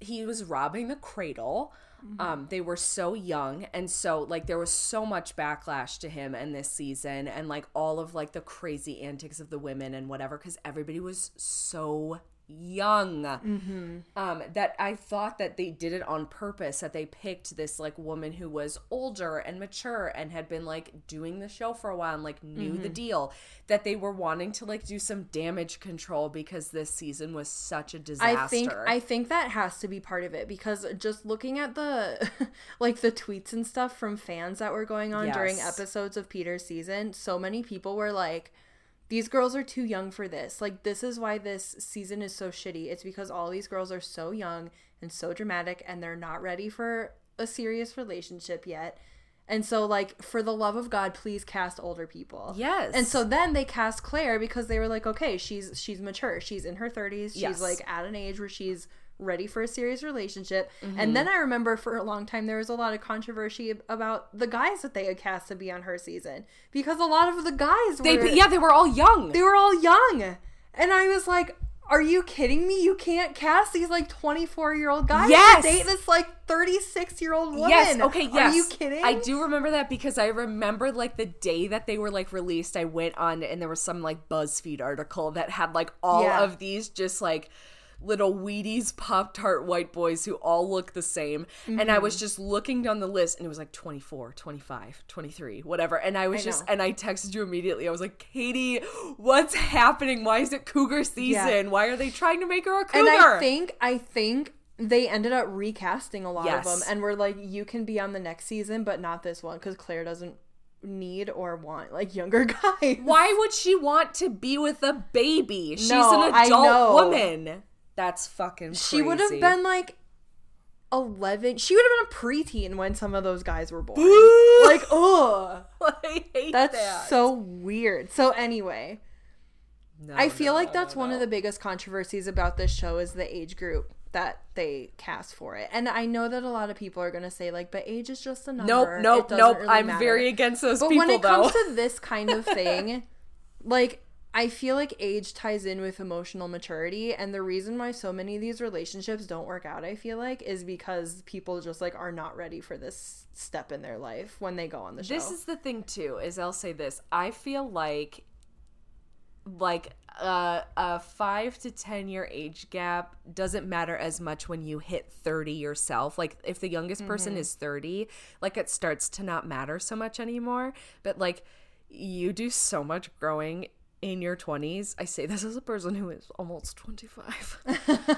A: he was robbing the cradle. Um, they were so young, and so like there was so much backlash to him and this season, and like all of like the crazy antics of the women and whatever, because everybody was so young. Um that i thought that they did it on purpose that they picked this like woman who was older and mature and had been like doing the show for a while and like knew the deal that they were wanting to like do some damage control because this season was such a disaster
B: I think I think that has to be part of it because just looking at the like the tweets and stuff from fans that were going on during episodes of Peter's season, so many people were like these girls are too young for this. Like this is why this season is so shitty. It's because all these girls are so young and so dramatic and they're not ready for a serious relationship yet. And so like for the love of God, please cast older people.
A: Yes.
B: And so then they cast Clare because they were like, okay, she's she's mature. She's in her 30s. She's
A: Yes.
B: like at an age where she's ready for a serious relationship.
A: Mm-hmm.
B: And then I remember for a long time there was a lot of controversy about the guys that they had cast to be on her season because a lot of the guys
A: they
B: were
A: yeah they were all young
B: they were all young. And I was like, are you kidding me? You can't cast these like 24 year old guys
A: Yes!
B: to date this like 36 year old woman.
A: Yes. Okay. Yes.
B: Are you kidding?
A: I do remember that because I remember like the day that they were like released. I went on and there was some like BuzzFeed article that had like all
B: Yeah.
A: of these just like little Wheaties Pop Tart white boys who all look the same. And I was
B: Mm-hmm.
A: just looking down the list and it was like 24, 25, 23, whatever. And I was
B: I
A: just,
B: know.
A: and I texted you immediately. I was like, Katie, what's happening? Why is it Cougar season? Why are they trying to make her a Cougar?
B: And I think I think they ended up recasting a lot
A: Yes.
B: of them and were like, you can be on the next season, but not this one because Clare doesn't need or want like younger guys.
A: Why would she want to be with a baby? She's
B: No,
A: an
B: I
A: adult
B: know.
A: woman. That's fucking crazy.
B: She would have been like eleven. She would have been a preteen when some of those guys were born. Like, ugh,
A: I hate
B: that's
A: that.
B: so weird. So anyway,
A: No,
B: I feel
A: no,
B: like
A: no,
B: that's one of the biggest controversies about this show is the age group that they cast for it. And I know that a lot of people are going to say like but age is just a number.
A: Nope, nope, nope.
B: really
A: I'm
B: matter."
A: very against those
B: But
A: people
B: when it
A: though.
B: comes to this kind of thing, like I feel like age ties in with emotional maturity and the reason why so many of these relationships don't work out, I feel like, is because people just like are not ready for this step in their life when they go on the show.
A: this is the thing too. Is I'll say this. I feel like like uh, a five to ten year age gap doesn't matter as much when you hit 30 yourself like if the youngest person is 30 like it starts to not matter so much anymore but like you do so much growing in your 20s i say this as a person who is almost 25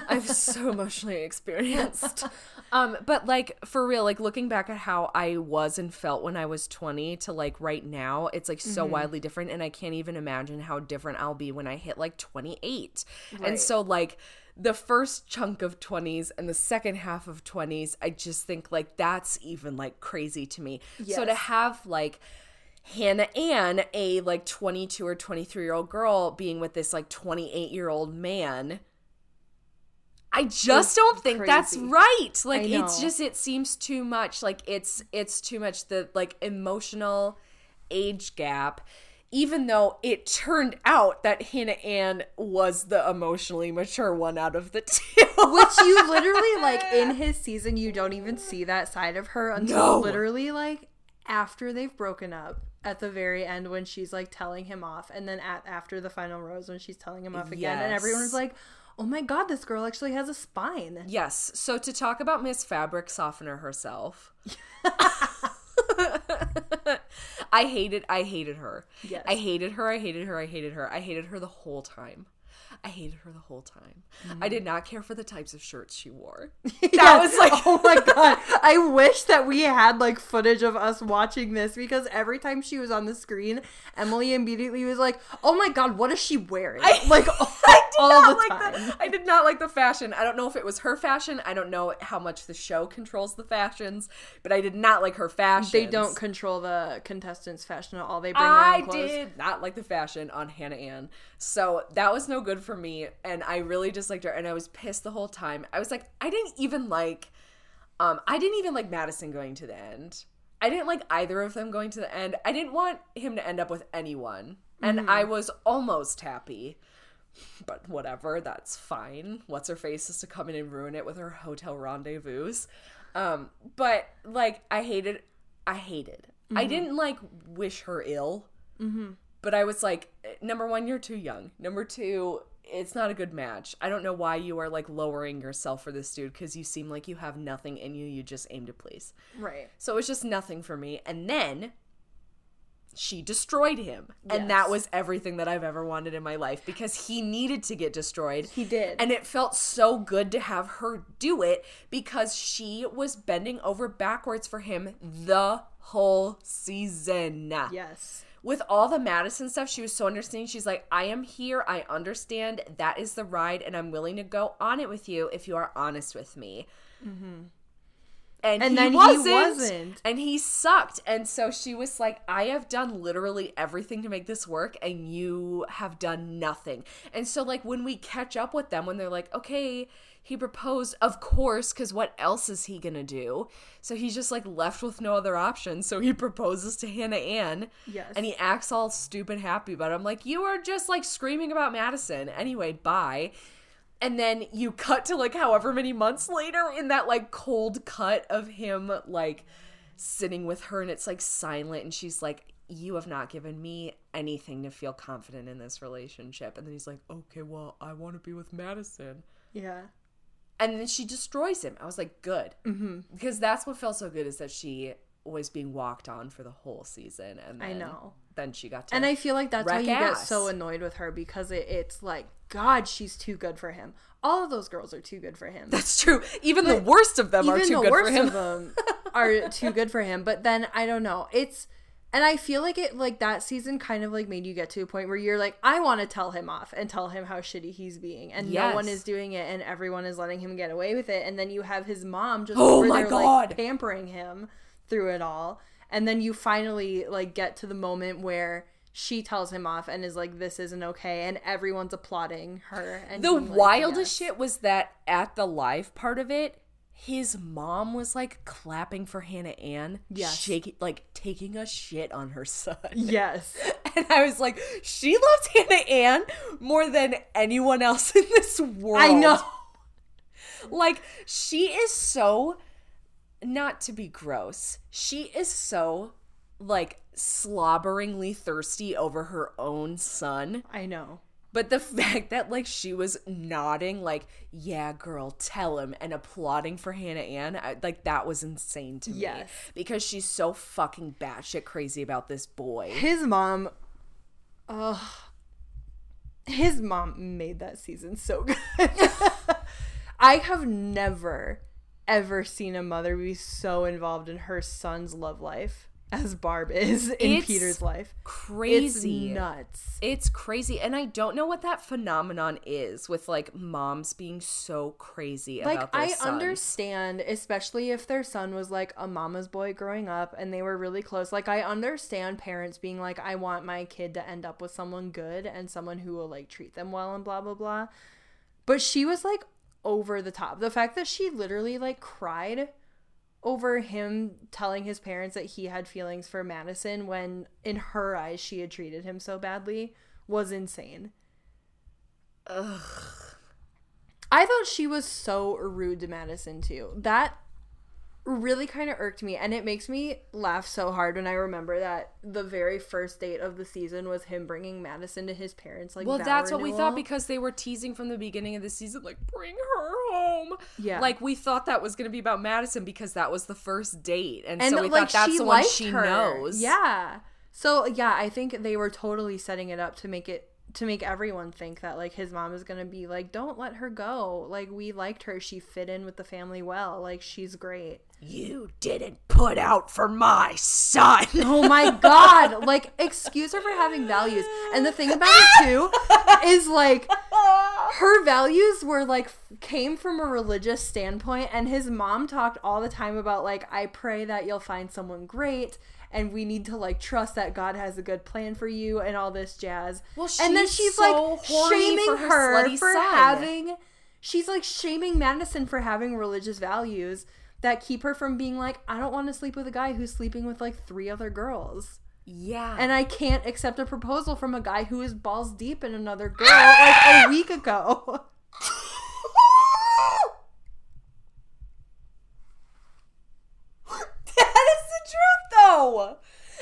A: i've so emotionally experienced. Um but like for real like looking back at how i was and felt when i was 20 to like right now it's like so wildly different and i can't even imagine how different i'll be when i hit like 28 and so like the first chunk of 20s and the second half of 20s i just think like that's even like crazy to me. So to have like Hannah Ann, a like 22 or 23 year old girl, being with this like 28 year old man. I just
B: It's
A: don't think that's right. Like it's just it seems too much. Like it's it's too much the like emotional age gap. Even though it turned out that Hannah Ann was the emotionally mature one out of the two.
B: Which you literally like in his season, you don't even see that side of her until
A: No.
B: literally like after they've broken up at the very end when she's like telling him off, and then at after the final rose when she's telling him off again, and everyone's like, "Oh my god, this girl actually has a spine."
A: Yes. So to talk about Miss Fabric Softener herself. I hated I hated her.
B: Yes.
A: I hated her. I hated her. I hated her. I hated her the whole time. I hated her the whole time. I mm. did not care for the types of shirts she wore. That was like
B: oh my god. I wish that we had like footage of us watching this because every time she was on the screen, Emily immediately was like, "Oh my god, what is she wearing?" like all, oh all
A: not
B: the
A: like
B: time.
A: the, I did not like the fashion. I don't know if it was her fashion. I don't know how much the show controls the fashions, but I did not like her fashion.
B: They don't control the contestants' fashion at all. They bring their
A: I
B: own clothes.
A: did not like the fashion on Hannah Ann. So that was no good for me. And I really disliked her. And I was pissed the whole time. I was like, I didn't even like, um, I didn't even like Madison going to the end. I didn't like either of them going to the end. I didn't want him to end up with anyone. And I was almost happy. But whatever, that's fine. What's her face is to come in and ruin it with her hotel rendezvous. Um, but like I hated I hated. I mm-hmm. didn't like wish her ill. Mm-hmm. But I was like, eh, number one, you're too young. Number two, it's not a good match. I don't know why you are like lowering yourself for this dude because you seem like you have nothing in you. You just aim to please.
B: Right.
A: So it was just nothing for me. And then she destroyed him. And that was everything that I've ever wanted in my life because he needed to get destroyed.
B: He did.
A: And it felt so good to have her do it because she was bending over backwards for him the whole season
B: yes.
A: with all the Madison stuff, she was so understanding. She's like, I am here. I understand. That is the ride, and I'm willing to go on it with you if you are honest with me. Mm-hmm. And,
B: And
A: he
B: then he
A: wasn't,
B: wasn't.
A: And he sucked. And so she was like, I have done literally everything to make this work, and you have done nothing. And so, like, when we catch up with them, when they're like, okay, he proposed, of course, because what else is he gonna do? So he's just like left with no other option. So he proposes to Hannah Ann.
B: Yes.
A: And he acts all stupid happy but. I'm like, you are just like screaming about Madison. Anyway, bye. And then you cut to like however many months later in that like cold cut of him like sitting with her and it's like silent and she's like, You have not given me anything to feel confident in this relationship. And then he's like, Okay, well, I want to be with Madison.
B: Yeah.
A: And then she destroys him. I was like, Good. Mm-hmm. Because that's what felt so good is that she was being walked on for the whole season. And then,
B: I know.
A: Then she got to
B: And I feel like that's why you get so annoyed with her because it, it's like, God, she's too good for him. All of those girls are too good for him.
A: That's true. Even the worst of them are too
B: the
A: good
B: worst
A: for him.
B: of them are too good for him. But then I don't know. It's and I feel like it like that season kind of like made you get to a point where you're like, I want to tell him off and tell him how shitty he's being, and no one is doing it, and everyone is letting him get away with it. And then you have his mom just
A: Oh my
B: there,
A: God.
B: like pampering him through it all, and then you finally like get to the moment where. She tells him off and is like, "This isn't okay," and everyone's applauding her. And
A: The
B: like,
A: wildest
B: "Yes."
A: shit was that at the live part of it, his mom was like clapping for Hannah Ann,
B: Yes.
A: shaking, like taking a shit on her son.
B: Yes,
A: And I was like, she loves Hannah Ann more than anyone else in this world.
B: I know.
A: Like, she is so, not to be gross, she is so like slobberingly thirsty over her own son.
B: I know.
A: But the fact that like she was nodding, like, yeah, girl, tell him, and applauding for Hannah Ann, I, like that was insane to me.
B: Yes.
A: Because she's so fucking batshit crazy about this boy.
B: His mom, ugh, his mom made that season so good. I have never, ever seen a mother be so involved in her son's love life as Barb is in
A: It's
B: Peter's life.
A: Crazy.
B: It's nuts.
A: It's crazy. And I don't know what that phenomenon is with like moms being so crazy
B: like
A: their
B: I
A: sons.
B: understand, especially if their son was like a mama's boy growing up and they were really close. Like I understand parents being like, I want my kid to end up with someone good and someone who will like treat them well and blah blah blah. But she was like over the top. The fact that she literally like cried over him telling his parents that he had feelings for Madison when in her eyes she had treated him so badly was insane. I thought she was so rude to Madison too. That really kind of irked me and it makes me laugh so hard when I remember that the very first date of the season was him bringing Madison to his parents like
A: Well, that's what we thought because they were teasing from the beginning of the season, like, bring her home.
B: Yeah.
A: Like, we thought that was going to be about Madison because that was the first date. And,
B: and
A: so we
B: like
A: thought that's
B: she
A: the one she
B: her.
A: knows.
B: Yeah. So yeah, I think they were totally setting it up to make it to make everyone think that like his mom is gonna be like, don't let her go. Like we liked her. She fit in with the family well. Like she's great.
A: You didn't put out for my son.
B: Oh my god! Like excuse her for having values. And the thing about it too is like her values were like came from a religious standpoint and his mom talked all the time about like I pray that you'll find someone great and we need to like trust that God has a good plan for you and all this jazz.
A: Well,
B: and then
A: she's so
B: like shaming
A: for her
B: her, for
A: son.
B: having she's like shaming Madison for having religious values that keep her from being like I don't want to sleep with a guy who's sleeping with like three other girls.
A: yeah.
B: And I can't accept a proposal from a guy who is balls deep in another girl like a week ago.
A: that is the truth, though.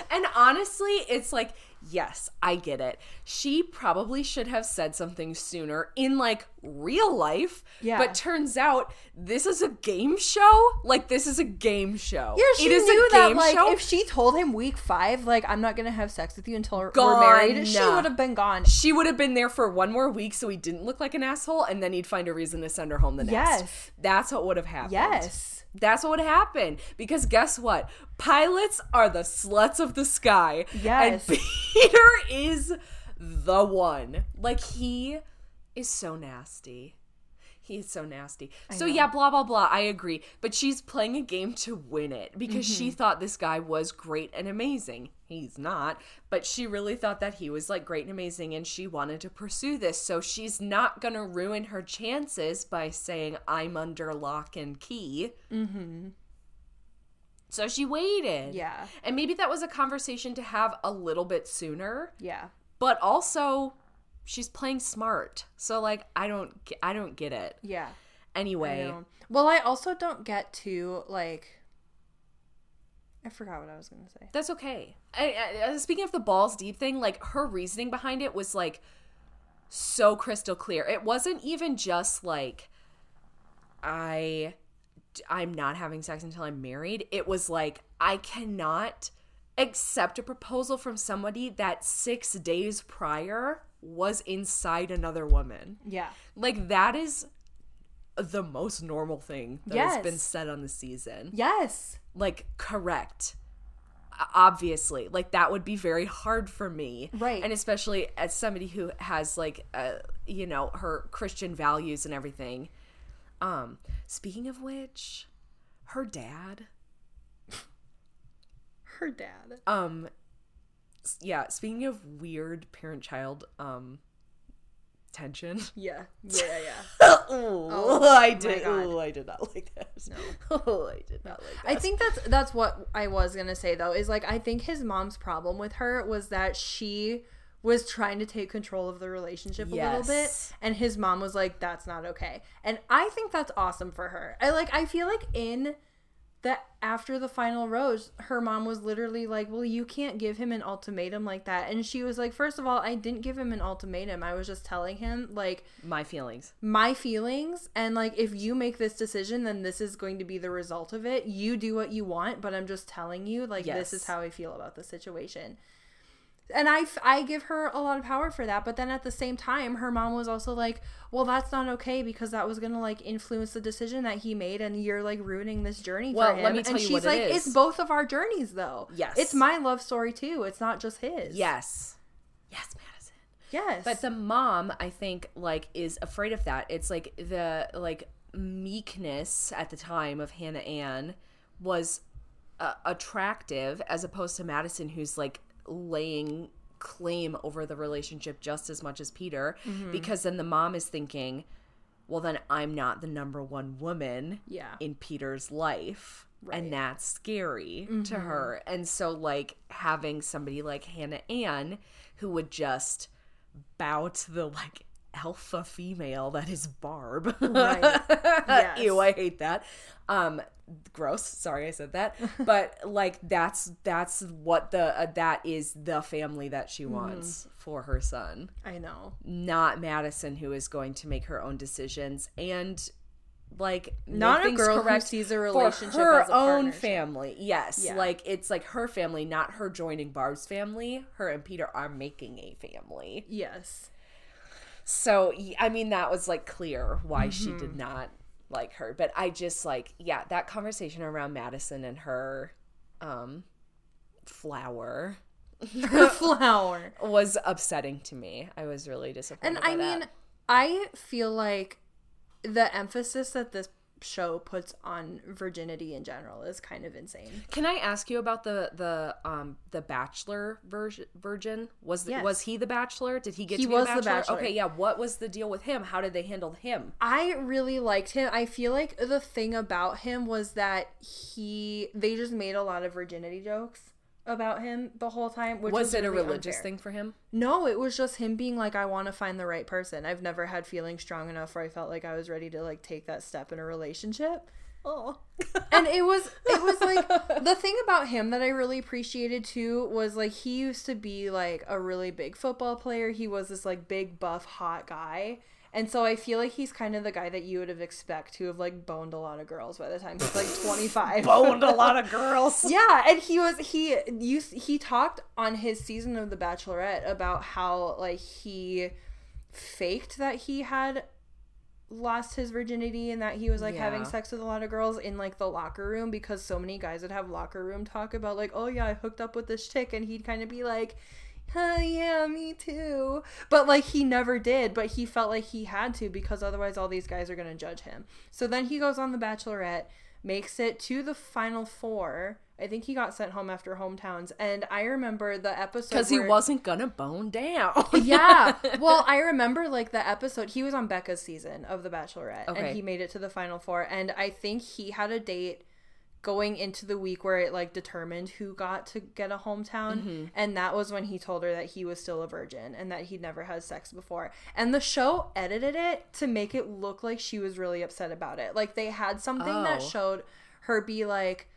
A: And honestly, it's like, yes, I get it. She probably should have said something sooner in like real life.
B: Yeah.
A: But turns out this is a game show. Like this is a game show.
B: Yeah, she
A: it is
B: knew
A: a
B: that
A: game
B: like
A: show.
B: if she told him week five, like I'm not gonna have sex with you until we're
A: Gone.
B: married, she would have been gone.
A: she would have been there for one more week so he didn't look like an asshole and then he'd find a reason to send her home the next.
B: Yes.
A: That's what would have happened.
B: Yes.
A: That's what would happen. Because guess what? Pilots are the sluts of the sky.
B: Yes.
A: And Peter is the one. Like, he is so nasty. He is so nasty. So, yeah, blah, blah, blah. I agree. But she's playing a game to win it because she
B: Mm-hmm.
A: thought this guy was great and amazing. He's not. But she really thought that he was like great and amazing and she wanted to pursue this. So, she's not going to ruin her chances by saying, I'm under lock and key. Mhm. So she waited.
B: Yeah.
A: And maybe that was a conversation to have a little bit sooner,
B: Yeah.
A: but also she's playing smart. So like I don't I don't get it.
B: Yeah.
A: Anyway,
B: know. Well, I also don't get to like. I forgot what I was gonna say.
A: that's okay. I, I, uh, speaking of the balls deep thing, like her reasoning behind it was like so crystal clear. It wasn't even just like I I'm not having sex until I'm married. It was like I cannot accept a proposal from somebody that 6 days prior was inside another woman.
B: Yeah.
A: Like that is the most normal thing that has been said on the season.
B: Yes.
A: Like correct. Obviously, like that would be very hard for me.
B: Right.
A: And especially as somebody who has like uh you know, her Christian values and everything. Um, speaking of which, her dad,
B: Her dad.
A: um yeah, speaking of weird parent-child um tension.
B: Yeah. Yeah. Yeah.
A: oh, I did.
B: God.
A: Oh, I did not like that. No. Oh, I did not like that.
B: I think that's that's what I was gonna say though is like I think his mom's problem with her was that she was trying to take control of the relationship a little bit and his mom was like that's not okay and I think that's awesome for her I like I feel like in that after the final rose, her mom was literally like, Well, you can't give him an ultimatum like that. And she was like, First of all, I didn't give him an ultimatum. I was just telling him, like,
A: My feelings.
B: my feelings. And, like, if you make this decision, then this is going to be the result of it. You do what you want, but I'm just telling you, like, this is how I feel about the situation. And I, I give her a lot of power for that. But then at the same time, her mom was also like, well, that's not okay because that was going to like influence the decision that he made. And you're like ruining this journey
A: Well,
B: for him.
A: let me tell
B: and
A: you
B: she's
A: what it
B: like,
A: is.
B: it's both of our journeys though.
A: Yes.
B: It's my love story too. It's not just his.
A: Yes. Yes, Madison.
B: Yes.
A: But the mom, I think, like, is afraid of that. It's like the like meekness at the time of Hannah Ann was uh, attractive as opposed to Madison, who's like laying claim over the relationship just as much as Peter, mm-hmm. because then the mom is thinking, well, then I'm not the number one woman
B: Yeah.
A: in Peter's life.
B: Right.
A: And that's scary to mm-hmm. her. And so, like, having somebody like Hannah Ann who would just bow to the, like, alpha female that is Barb.
B: Right. Yes.
A: Ew, I hate that. Um, gross. Sorry, I said that. But like, that's that's what the uh, that is the family that she
B: Mm-hmm.
A: wants for her son
B: I know.
A: not Madison who is going to make her own decisions and like
B: Not a girl who
A: correct
B: sees a relationship
A: her own family. Yes,
B: Yeah.
A: like it's like her family, not her joining Barb's family. Her and Peter are making a family.
B: Yes.
A: So I mean, that was like clear why she
B: Mm-hmm.
A: did not like her. But I just like yeah, that conversation around Madison and her um flower
B: Her flower.
A: was upsetting to me. I was really disappointed.
B: And I mean,
A: that.
B: I feel like the emphasis that this show puts on virginity in general is kind of insane.
A: Can I ask you about the the um the Bachelor virgin? Virgin was the,
B: Yes.
A: was he the Bachelor? Did he get
B: He
A: to be
B: was
A: the
B: the
A: bachelor?
B: Bachelor.
A: Okay, yeah. What was the deal with him? How did they handle him?
B: I really liked him. I feel like the thing about him was that he they just made a lot of virginity jokes about him the whole time. Which
A: was
B: was
A: it a religious
B: unfair.
A: thing for him?
B: No, it was just him being like, I want to find the right person. I've never had feelings strong enough where I felt like I was ready to like take that step in a relationship.
A: Oh,
B: and it was it was like the thing about him that I really appreciated too was like he used to be like a really big football player. He was this like big buff hot guy. And so I feel like he's kind of the guy that you would have expect to have like boned a lot of girls by the time he's like 25.
A: boned a lot of girls.
B: Yeah, and he was he you he talked on his season of The Bachelorette about how like he faked that he had lost his virginity and that he was like having sex with a lot of girls in like the locker room because so many guys would have locker room talk about like oh yeah I hooked up with this chick and he'd kind of be like huh yeah me too but like he never did but he felt like he had to because otherwise all these guys are going to judge him so then he goes on the bachelorette makes it to the final four i think he got sent home after hometowns and i remember the episode
A: Because he wasn't gonna bone down.
B: yeah. Well, I remember like the episode. He was on Becca's season of The Bachelorette,
A: Okay.
B: and he made it to the final four. And I think he had a date going into the week where it like determined who got to get a hometown,
A: Mm-hmm.
B: and that was when he told her that he was still a virgin and that he'd never had sex before. And the show edited it to make it look like she was really upset about it. Like they had something that
A: Oh.
B: showed her be like,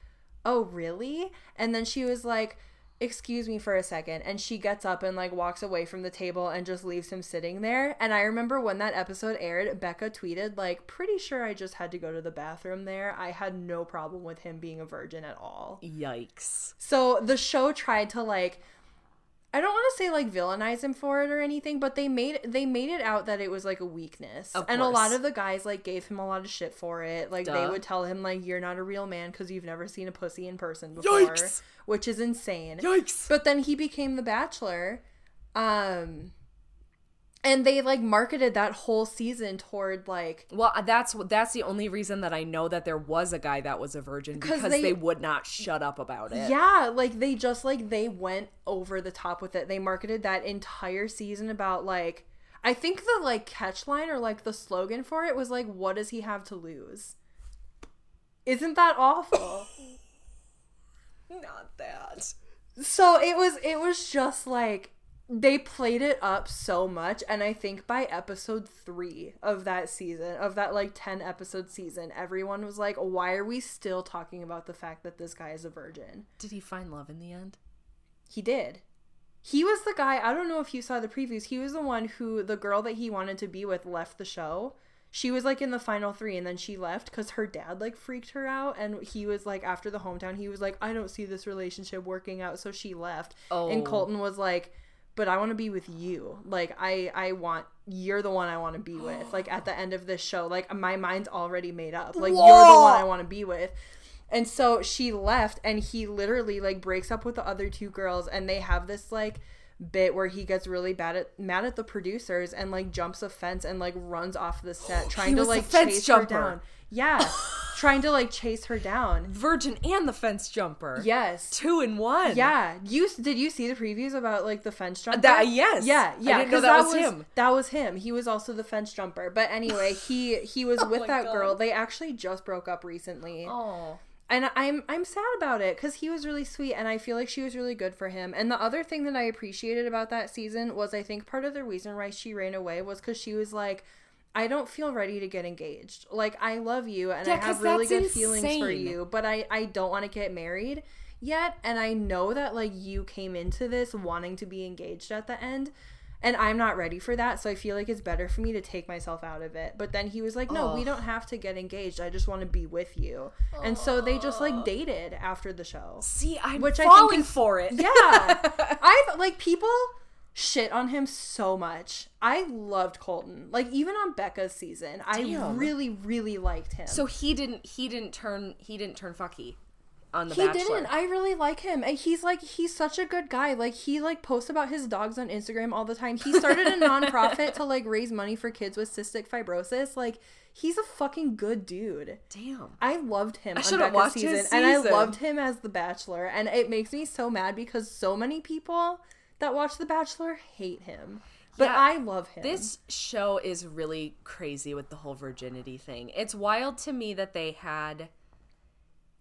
B: "Oh, really?" And then she was like excuse me for a second and she gets up and like walks away from the table and just leaves him sitting there. And i remember when that episode aired becca tweeted like pretty sure i just had to go to the bathroom there. I had no problem with him being a virgin at all.
A: Yikes.
B: so the show tried to like I don't want to say like villainize him for it or anything, but they made they made it out that it was like a weakness.
A: Of
B: and a lot of the guys like gave him a lot of shit for it. Like they would tell him like you're not a real man cuz you've never seen a pussy in person before,
A: Yikes.
B: which is insane.
A: Yikes.
B: But then he became the bachelor. Um and they like marketed that whole season toward like
A: Well, uh, that's that's the only reason that I know that there was a guy that was a virgin because
B: they-
A: they, would not shut up about it.
B: Yeah, like they just like they went over the top with it. They marketed that entire season about like I think the like catch line or like the slogan for it was like what does he have to lose? Isn't that awful?
A: Not that.
B: so it was it was just like they played it up so much and i think by episode three of that season of that like 10 episode season everyone was like why are we still talking about the fact that this guy is a virgin
A: Did he find love in the end?
B: he did he was the guy i don't know if you saw the previews he was the one who the girl that he wanted to be with left the show she was like in the final three and then she left because her dad like freaked her out and he was like after the hometown he was like i don't see this relationship working out so she left
A: Oh.
B: and colton was like but i want to be with you. Like i i want you're the one i want to be with like at the end of this show. Like my mind's already made up. Like you're the one i want to be with. And so she left and he literally like breaks up with the other two girls and they have this like bit where he gets really bad at mad at the producers and like jumps a fence and like runs off the set trying to like chase
A: jumper.
B: her down. Yeah. trying to like chase her down.
A: Virgin and the fence jumper.
B: Yes.
A: Two in one.
B: Yeah, you did you see the previews about like the fence jumper?
A: That- yes.
B: Yeah, yeah.
A: didn't know
B: 'cause
A: that was him.
B: That was him. He was also the fence jumper. But anyway, he he was oh
A: with
B: that
A: God.
B: girl. They actually just broke up recently
A: Oh.
B: And I'm I'm sad about it because he was really sweet, and I feel like she was really good for him. And the other thing that I appreciated about that season was I think part of the reason why she ran away was because she was like, I don't feel ready to get engaged. Like I love you, and
A: Yeah,
B: I have really good feelings for you, but I I don't want to get married yet. And I know that like you came into this wanting to be engaged at the end. And I'm not ready for that, so I feel like it's better for me to take myself out of it. But then he was like, "No, we don't have to get engaged. I just want to be with you." And so they just like dated after the show.
A: See, I'm
B: Which I think
A: falling
B: is-
A: for it.
B: Yeah. I've like people shit on him so much. I loved Colton. Like even on Becca's season, I
A: Damn.
B: really really liked him.
A: So he didn't. He didn't turn. He didn't turn fucky on the
B: he
A: Bachelor.
B: didn't. I really like him. And he's like he's such a good guy. Like he like posts about his dogs on Instagram all the time. He started a nonprofit to like raise money for kids with cystic fibrosis. Like he's a fucking good dude.
A: Damn.
B: I loved him
A: I
B: on
A: should've
B: Becca's
A: watched
B: season,
A: his
B: and I loved him as the Bachelor, and it makes me so mad because so many people that watch The Bachelor hate him, but
A: Yeah,
B: I love him.
A: This show is really crazy with the whole virginity thing. It's wild to me that they had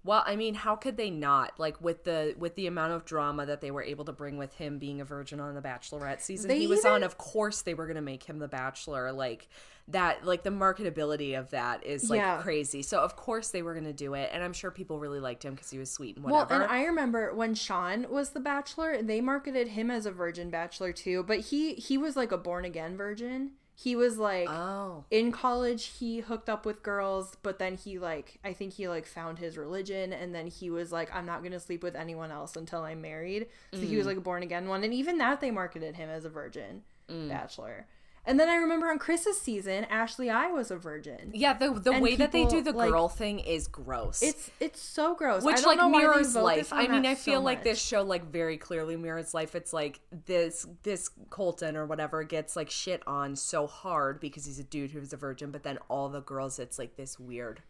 A: well, I mean, how could they not? Like with the with the amount of drama that they were able to bring with him being a virgin on the Bachelorette season
B: They
A: he was
B: even-
A: on, of course they were going to make him the bachelor. Like that like the marketability of that is like
B: Yeah.
A: crazy. So of course they were going to do it and I'm sure people really liked him cuz he was sweet and whatever.
B: well, and I remember when Sean was the Bachelor, they marketed him as a virgin Bachelor too, but he he was like a born again virgin. He was like
A: oh.
B: in college he hooked up with girls but then he like i think he like found his religion and then he was like i'm not going to sleep with anyone else until i'm married so he
A: Mm.
B: was like a born again one and even that they marketed him as a virgin
A: Mm.
B: bachelor and then i remember on chris's season ashley i was a virgin.
A: Yeah, the the
B: And
A: way that they do the
B: like-
A: girl thing is gross.
B: it's it's so gross. I
A: which
B: don't
A: like
B: know why they
A: mirrors life. I mean i feel
B: so
A: like this show like very clearly mirrors life. It's like this this colton or whatever gets like shit on so hard because he's a dude who's a virgin but then all the girls it's like this weird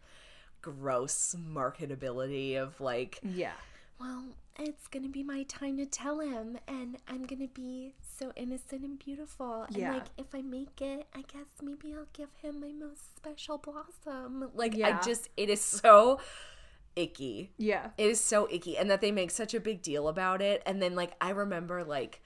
A: gross marketability of like
B: yeah
C: Well, it's gonna be my time to tell him, and I'm gonna be so innocent and beautiful. And
B: Yeah.
C: like, if I make it, I guess maybe I'll give him my most special blossom.
A: like
B: Yeah.
A: i just it is so icky
B: yeah
A: It is so icky, and that they make such a big deal about it. And then, like, I remember, like,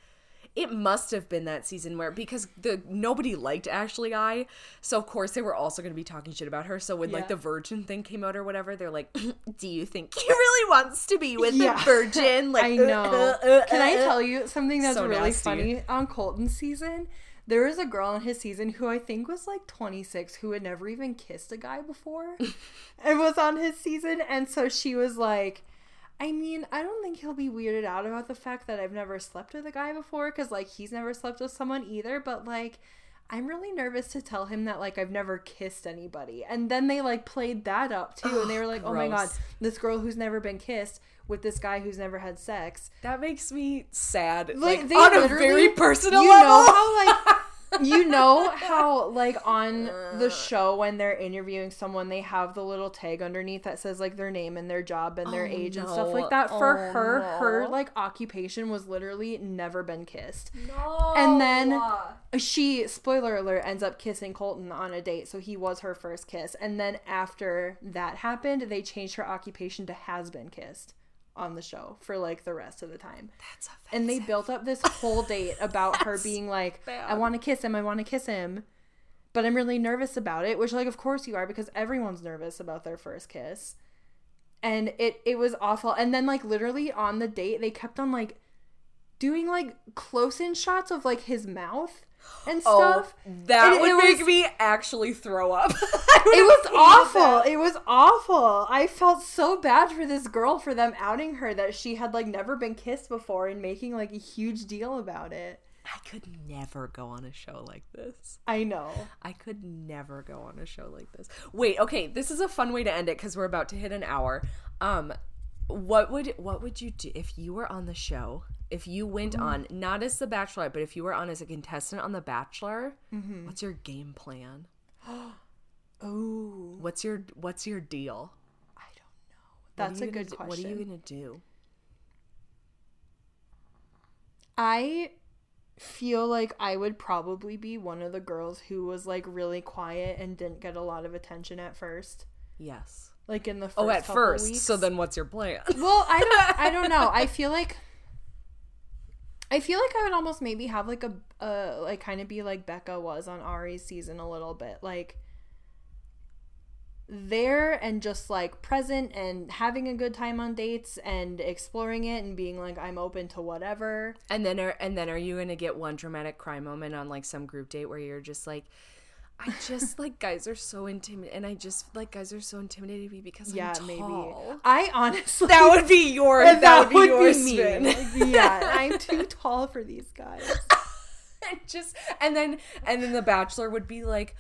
A: it must have been that season where because the nobody liked Ashley I, so of course they were also going to be talking shit about her. So when
B: Yeah.
A: like the virgin thing came out or whatever, they're like, "Do you think he really wants to be with
B: Yeah.
A: a virgin?" Like,
B: I
A: uh,
B: know.
A: uh, uh,
B: Can I
A: uh,
B: tell you something that's
A: So
B: really
A: nasty.
B: funny on Colton's season? There was a girl in his season who I think was like 26 who had never even kissed a guy before and was on his season. And so she was like, I mean, I don't think he'll be weirded out about the fact that I've never slept with a guy before because, like, he's never slept with someone either. But, like, I'm really nervous to tell him that, like, I've never kissed anybody. And then they, like, played that up too. and they were like, oh my God, this girl who's never been kissed with this guy who's never had sex.
A: That makes me sad.
B: Like,
A: Like, on a very personal
B: you
A: level.
B: know how like you know how like on the show when they're interviewing someone they have the little tag underneath that says like their name and their job and their
A: Oh,
B: age and stuff like that. For
A: Oh,
B: her her like occupation was literally never been kissed.
A: No.
B: and then she spoiler alert ends up kissing colton on a date. So he was her first kiss. And then after that happened they changed her occupation to has been kissed on the show for like the rest of the time.
A: That's
B: And they built up this whole date about her being like,
A: bad.
B: I want to kiss him, I want to kiss him. But I'm really nervous about it, which like of course you are because everyone's nervous about their first kiss. And it it was awful. And then like literally on the date they kept on like doing like close in shots of like his mouth and stuff.
A: Oh, that
B: And
A: would make
B: was-
A: me actually throw up.
B: it was awful. It was awful. I felt so bad for this girl for them outing her that she had like never been kissed before and making like a huge deal about it.
A: I could never go on a show like this.
B: I know.
A: I could never go on a show like this. Wait, okay, this is a fun way to end it because we're about to hit an hour. Um, what would what would you do if you were on the show? If you went mm-hmm. on not as the Bachelor, but if you were on as a contestant on the Bachelor, mm-hmm. what's your game plan?
B: Oh,
A: What's your what's your deal?
B: I don't know. That's a good
A: do-
B: question.
A: What are you gonna do?
B: I feel like I would probably be one of the girls who was like really quiet and didn't get a lot of attention at first.
A: Yes.
B: Like in the oh, first
A: Oh, at first.
B: weeks.
A: So then, what's your plan?
B: Well, I don't I don't know. I feel like I feel like I would almost maybe have like a uh like kind of be like Becca was on Arie's season a little bit. Like there and just like present and having a good time on dates and exploring it and being like I'm open to whatever.
A: And then are and then are you gonna get one dramatic cry moment on like some group date where you're just like, I just like guys are so intimidated, and I just like guys are so intimidated me because
B: Yeah,
A: I'm
B: maybe. I honestly
A: That would be your that,
B: that
A: would be your
B: me.
A: spin.
B: Like, yeah, I'm too tall for these guys.
A: and just and then and then the bachelor would be like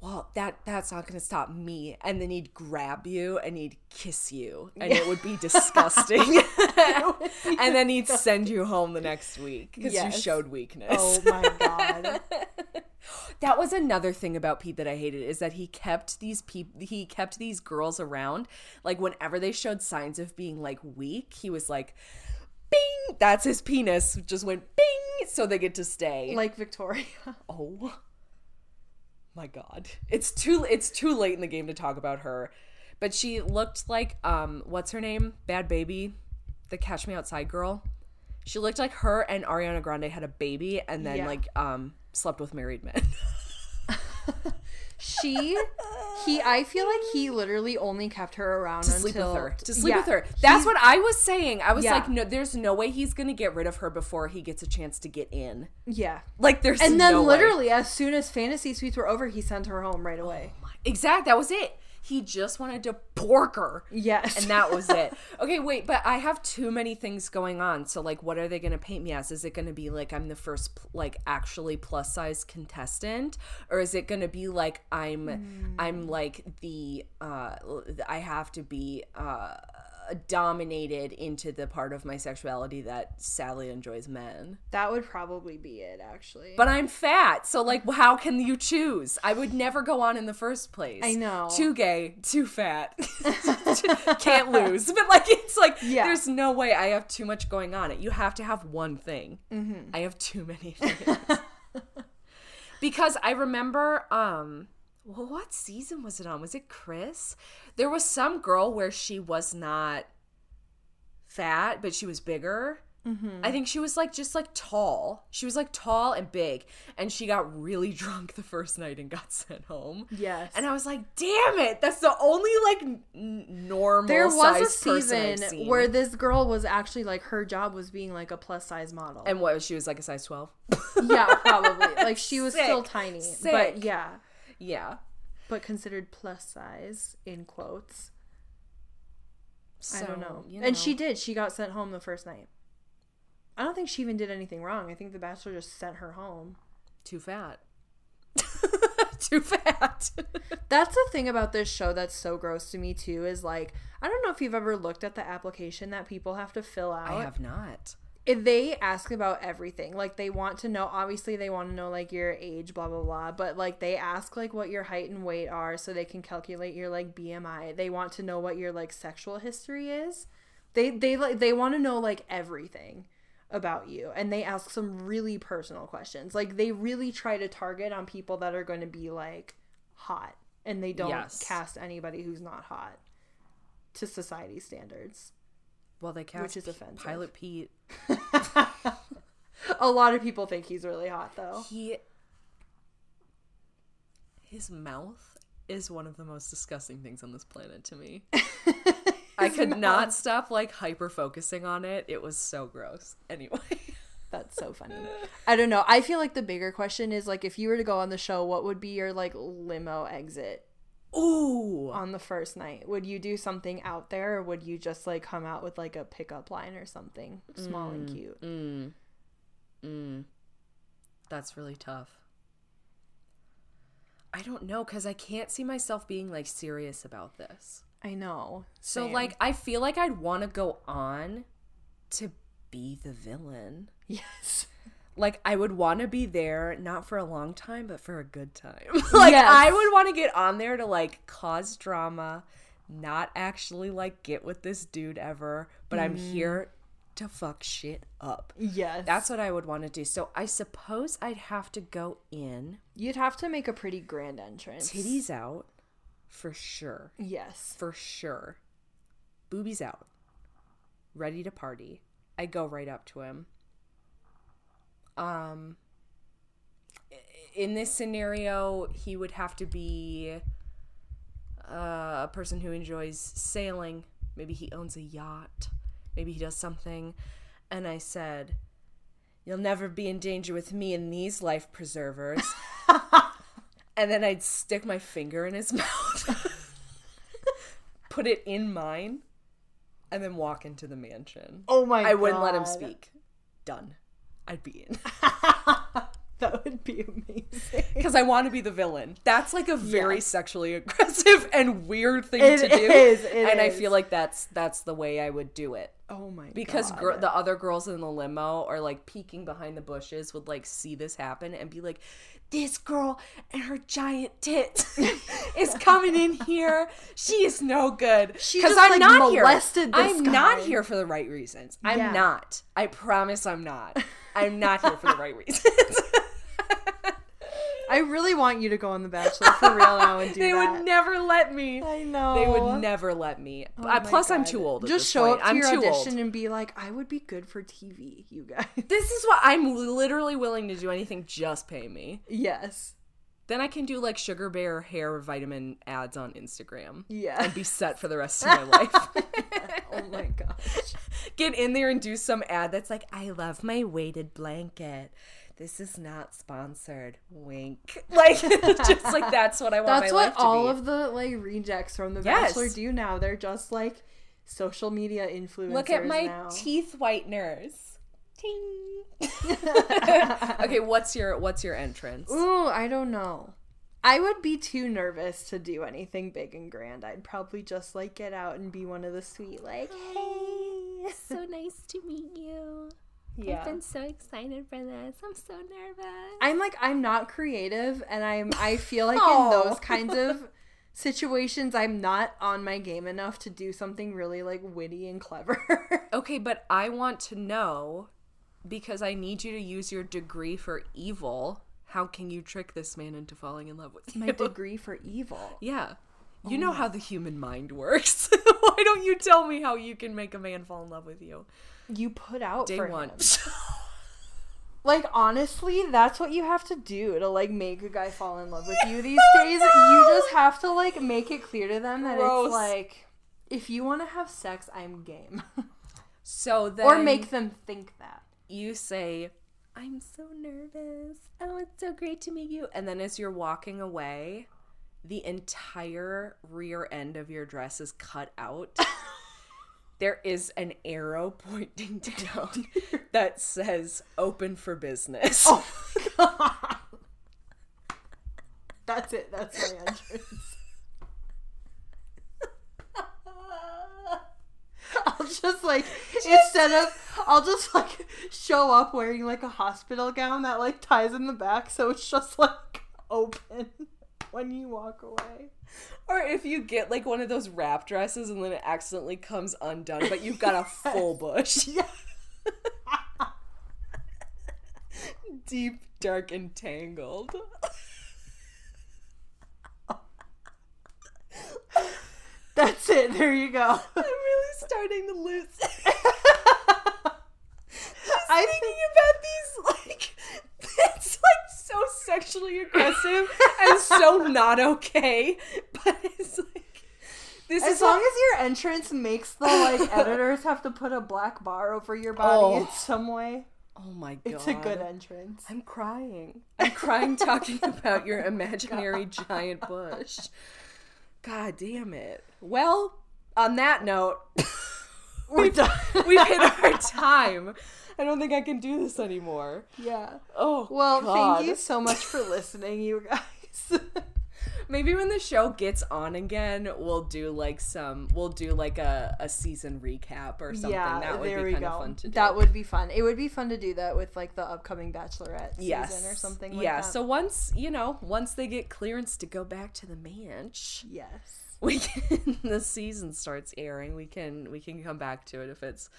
A: well that that's not gonna stop me and then he'd grab you and he'd kiss you and it would be disgusting. And then he'd send you home the next week because
B: Yes.
A: you showed weakness.
B: Oh my god.
A: that was another thing about pete that i hated is that he kept these people he kept these girls around. Like whenever they showed signs of being like weak he was like bing! That's his penis just went bing so they get to stay.
B: Like Victoria.
A: Oh my god. It's too it's too late in the game to talk about her. But she looked like um what's her name? Bhad Bhabie, the Catch Me Outside girl. She looked like her and Ariana Grande had a baby and then
B: Yeah.
A: like um slept with married men.
B: she he i feel like he literally only kept her around
A: to
B: until
A: sleep with her. To sleep
B: Yeah.
A: with her. That's what I was saying. I was
B: Yeah.
A: like, no, there's no way he's gonna get rid of her before he gets a chance to get in.
B: yeah
A: Like there's
B: and then
A: no way.
B: literally as soon as fantasy suites were over he sent her home right away
A: Exact, that was it. He just wanted to pork her.
B: yes
A: and that was it. Okay, wait, but I have too many things going on. So like what are they going to paint me as? Is it going to be like I'm the first like actually plus size contestant or is it going to be like I'm I'm like the uh I have to be uh dominated into the part of my sexuality that sadly enjoys men.
B: that would probably be it actually
A: But I'm fat, so like, how can you choose? I would never go on in the first place.
B: I know.
A: Too gay, too fat, can't lose. But like, it's like,
B: Yeah.
A: there's no way. I have too much going on. You have to have one thing.
B: Mm-hmm.
A: I have too many things. because I remember, um, well, what season was it on? Was it Chris? There was some girl where she was not fat, but she was bigger.
B: Mm-hmm.
A: I think she was like just like tall. She was like tall and big, and she got really drunk the first night and got sent home.
B: yes
A: And I was like, "Damn it! That's the only like n- normal."
B: there was a
A: sized person I've
B: season where this girl was actually like her job was being like a plus size model
A: and what she was like a size twelve.
B: yeah probably like she was still tiny
A: Sick.
B: but yeah
A: yeah.
B: but considered plus size in quotes I don't know.
A: you
B: And she did. She got sent home the first night. I don't think she even did anything wrong. I think the bachelor just sent her home.
A: too fat. too fat.
B: That's the thing about this show that's so gross to me too is like I don't know if you've ever looked at the application that people have to fill out.
A: I have not.
B: They ask about everything. Like they want to know obviously they want to know like your age, blah blah blah, but like they ask like what your height and weight are so they can calculate your like BMI. They want to know what your like sexual history is. They they like they want to know like everything about you and they ask some really personal questions. Like they really try to target on people that are going to be like hot and they don't
A: Yes.
B: cast anybody who's not hot to society standards.
A: Well, they cast
B: is offensive.
A: Pilot Pete.
B: A lot of people think he's really hot though.
A: He his mouth is one of the most disgusting things on this planet to me. I could not stop like hyper focusing on it. It was so gross. Anyway.
B: That's so funny. I don't know. I feel like the bigger question is like if you were to go on the show, what would be your like limo exit
A: Ooh.
B: on the first night? Would you do something out there or would you just like come out with like a pickup line or something small and cute?
A: Mm. Mm. That's really tough. I don't know cuz I can't see myself being like serious about this.
B: I know.
A: So
B: Same.
A: like I feel like I'd want to go on to be the villain.
B: yes.
A: Like I would want to be there not for a long time but for a good time. like
B: Yes.
A: I would want to get on there to like cause drama, not actually like get with this dude ever, but I'm mm-hmm. here to fuck shit up.
B: Yes.
A: That's what I would want to do. So I suppose I'd have to go in,
B: You'd have to make a pretty grand entrance.
A: titties out for sure.
B: Yes.
A: For sure. Boobies out. Ready to party. I go right up to him. Um in this scenario, he would have to be uh, a person who enjoys sailing. Maybe he owns a yacht. Maybe he does something. And I said, You'll never be in danger with me in these life preservers. and then I'd stick my finger in his mouth, put it in mine, and then walk into the mansion.
B: Oh my
A: I wouldn't let him speak. Done. I'd be in.
B: That would be amazing.
A: Because I want to be the villain. That's like a very
B: Yes.
A: sexually aggressive and weird thing
B: It
A: to do.
B: is,
A: and I feel like that's that's the way I would do it.
B: Oh my
A: Because
B: god.
A: gr- the other girls in the limo are like peeking behind the bushes would like see this happen and be like, "This girl and her giant tit is coming in here. She is no good." Because I'm
B: like,
A: not here.
B: this
A: I'm not here for the right reasons. I'm
B: Yeah.
A: not. I promise I'm not. I'm not here for the right reasons.
B: I really want you to go on The Bachelor for real now and do
A: they
B: that.
A: would never let me.
B: I know.
A: They would never let me.
B: Oh my
A: plus, I'm too old.
B: Just show
A: point.
B: up to
A: I'm
B: your
A: too
B: audition
A: old.
B: and be like, I would be good for TV, you guys.
A: This is what I'm literally willing to do. Anything, just pay me.
B: yes.
A: Then I can do like sugar bear hair vitamin ads on Instagram.
B: Yeah.
A: And be set for the rest of my life.
B: oh my gosh.
A: Get in there and do some ad that's like, I love my weighted blanket. This is not sponsored. Wink. Like, just like that's what I want
B: That's
A: my
B: what
A: life to
B: all
A: be.
B: of the like rejects from The
A: Yes.
B: Bachelor do now. They're just like social media influencers.
A: Look at my
B: now.
A: teeth whiteners. Ting. okay, what's your what's your entrance?
B: Ooh, I don't know. I would be too nervous to do anything big and grand. I'd probably just like get out and be one of the sweet like, hey.
C: so nice to meet you.
B: Yeah.
C: I've been so excited for this. I'm so nervous.
B: I'm like I'm not creative and I'm I feel like in those kinds of situations I'm not on my game enough to do something really like witty and clever.
A: Okay, but I want to know because I need you to use your degree for evil. How can you trick this man into falling in love with you?
B: my degree for evil.
A: yeah. You oh know how the human mind works. Why don't you tell me how you can make a man fall in love with you?
B: You put out
A: Day
B: for
A: one.
B: Like honestly, that's what you have to do to like make a guy fall in love with you these days. You just have to like make it clear to them that
A: Gross.
B: it's like if you want to have sex, I'm game.
A: so then
B: or make them think that.
A: You say, I'm so nervous. Oh, it's so great to meet you. And then as you're walking away, the entire rear end of your dress is cut out. there is an arrow pointing down that says open for business.
B: Oh, That's it. That's my entrance. I'll just like instead of I'll just like show up wearing like a hospital gown that like ties in the back so it's just like open when you walk away.
A: Or if you get like one of those wrap dresses and then it accidentally comes undone, but you've got a full bush.
B: Yeah.
A: Deep, dark, and tangled.
B: That's it. There you go.
A: I'm really starting to lose. Just I thinking about these like it's like so sexually aggressive and so not okay, but it's like this
B: as long as your entrance makes the like editors have to put a black bar over your body
A: oh.
B: in some way.
A: Oh my god.
B: It's a good entrance.
A: I'm crying. I'm crying talking about your imaginary giant bush. God damn it. Well, on that note,
B: done.
A: we've hit our time. I don't think I can do this anymore.
B: yeah.
A: Oh,
B: Well,
A: God.
B: thank you so much for listening, you guys.
A: Maybe when the show gets on again, we'll do like some, we'll do like a, a season recap or something.
B: yeah,
A: that would
B: there
A: be kind
B: go.
A: of fun to do.
B: That would be fun. It would be fun to do that with like the upcoming Bachelorette
A: yes.
B: season or something like
A: yeah.
B: that.
A: So once you know, once they get clearance to go back to the manch,
B: yes.
A: we can the season starts airing we can we can come back to it if it's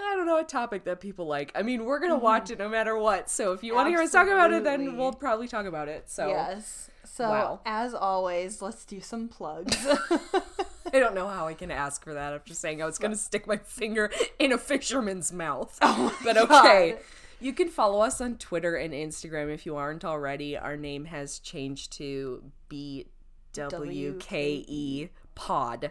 A: i don't know a topic that people like i mean we're gonna watch mm-hmm. it no matter what so if you want to hear us talk about it then we'll probably talk about it so
B: Yes. So
A: Wow.
B: as always, let's do some plugs.
A: i don't know how i can ask for that after saying i was gonna stick my finger in a fisherman's mouth Oh but okay
B: God.
A: you can follow us on twitter and instagram if you aren't already our name has changed to bwke pod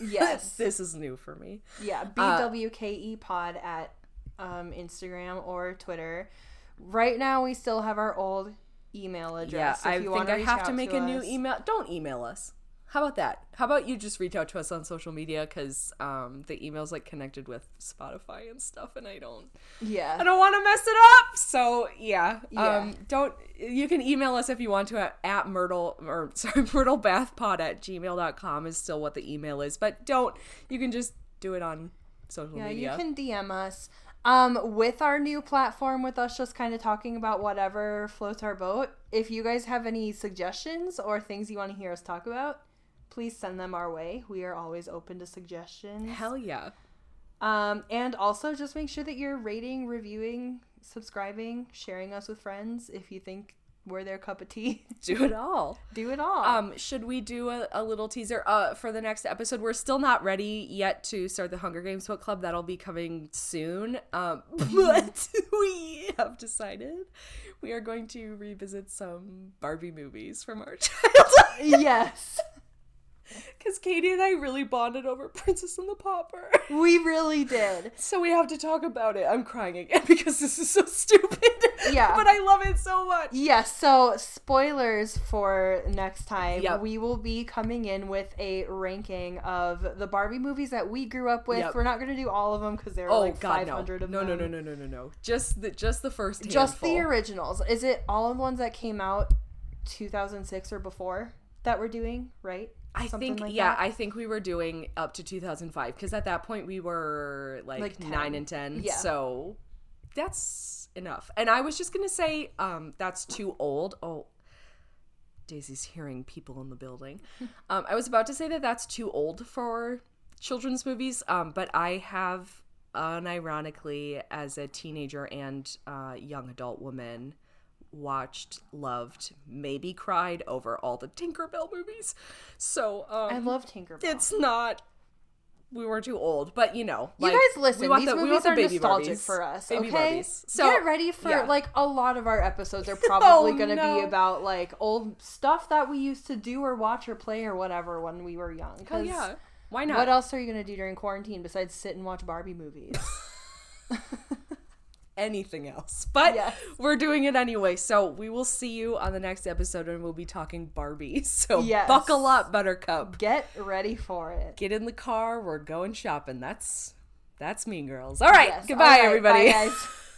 B: yes.
A: this is new for me
B: Yeah,
A: Uh,
B: BWKE pod at um, Instagram or Twitter. Right now, we still have our old email address. Yeah. I
A: think I have to make a new email. Don't email us. How about that? How about you just reach out to us on social media because um, the email's like connected with Spotify and stuff, and I don't,
B: Yeah.
A: I don't want to mess it up. So yeah,
B: Yeah.
A: um, don't. You can email us if you want to at, at Myrtle or sorry myrtlebathpod at gmail.com is still what the email is, but don't. You can just do it on social
B: Yeah,
A: media.
B: you can DM us. Um, with our new platform, with us just kind of talking about whatever floats our boat. If you guys have any suggestions or things you want to hear us talk about, please send them our way. We are always open to suggestions.
A: Hell yeah.
B: Um, and also just make sure that you're rating, reviewing, subscribing, sharing us with friends if you think we're their cup of tea.
A: Do it all.
B: Do it all.
A: Um, should we do a, a little teaser uh, for the next episode? We're still not ready yet to start the Hunger Games book club. That'll be coming soon. Um, but we have decided we are going to revisit some Barbie movies from our childhood.
B: yes.
A: Because Katie and I really bonded over Princess and the Pauper.
B: We really did.
A: So we have to talk about it. I'm crying again because this is so stupid.
B: Yeah.
A: but I love it so much.
B: Yes, so spoilers for next time.
A: Yep.
B: We will be coming in with a ranking of the Barbie movies that we grew up with.
A: Yep.
B: We're not going to do all of them because there are
A: Oh
B: like
A: God, no!
B: 500 of
A: No,
B: them.
A: no, no, no, no, no, no! no. Just the just the first
B: Just the originals. Is it all the ones that came out 2006 or before that we're doing, right?
A: I
B: Something
A: think
B: like
A: yeah,
B: that?
A: I think we were doing up to 2005 because at that point we were like,
B: Like
A: 9 and 10.
B: Yeah.
A: So that's enough. And I was just going to say um that's too old. Oh, Daisy's hearing people in the building. um I was about to say that that's too old for children's movies, um but I have unironically as a teenager and uh young adult woman watched, loved, maybe cried over all the Tinkerbell movies. So um,
B: I love Tinkerbell.
A: it's not. We were too old, but you know,
B: you guys listen.
A: we want
B: These
A: the-
B: movies
A: the
B: are
A: baby
B: nostalgic
A: Barbies.
B: for us.
A: Baby
B: okay,
A: Barbies. So
B: get ready for
A: yeah.
B: like a lot of our episodes are probably
A: Oh,
B: going to
A: no.
B: be about like old stuff that we used to do or watch or play or whatever when we were young.
A: Oh
B: 'Cause
A: yeah, why not?
B: What else are you going to do during quarantine besides sit and watch Barbie movies?
A: Anything else? But
B: Yes.
A: we're doing it anyway. So we will see you on the next episode, and we'll be talking Barbie. So
B: Yes.
A: buckle up, Buttercup.
B: Get ready for it.
A: Get in the car. We're going shopping. That's that's Mean Girls. All right.
B: Yes.
A: Goodbye,
B: All right,
A: everybody.
B: Bye.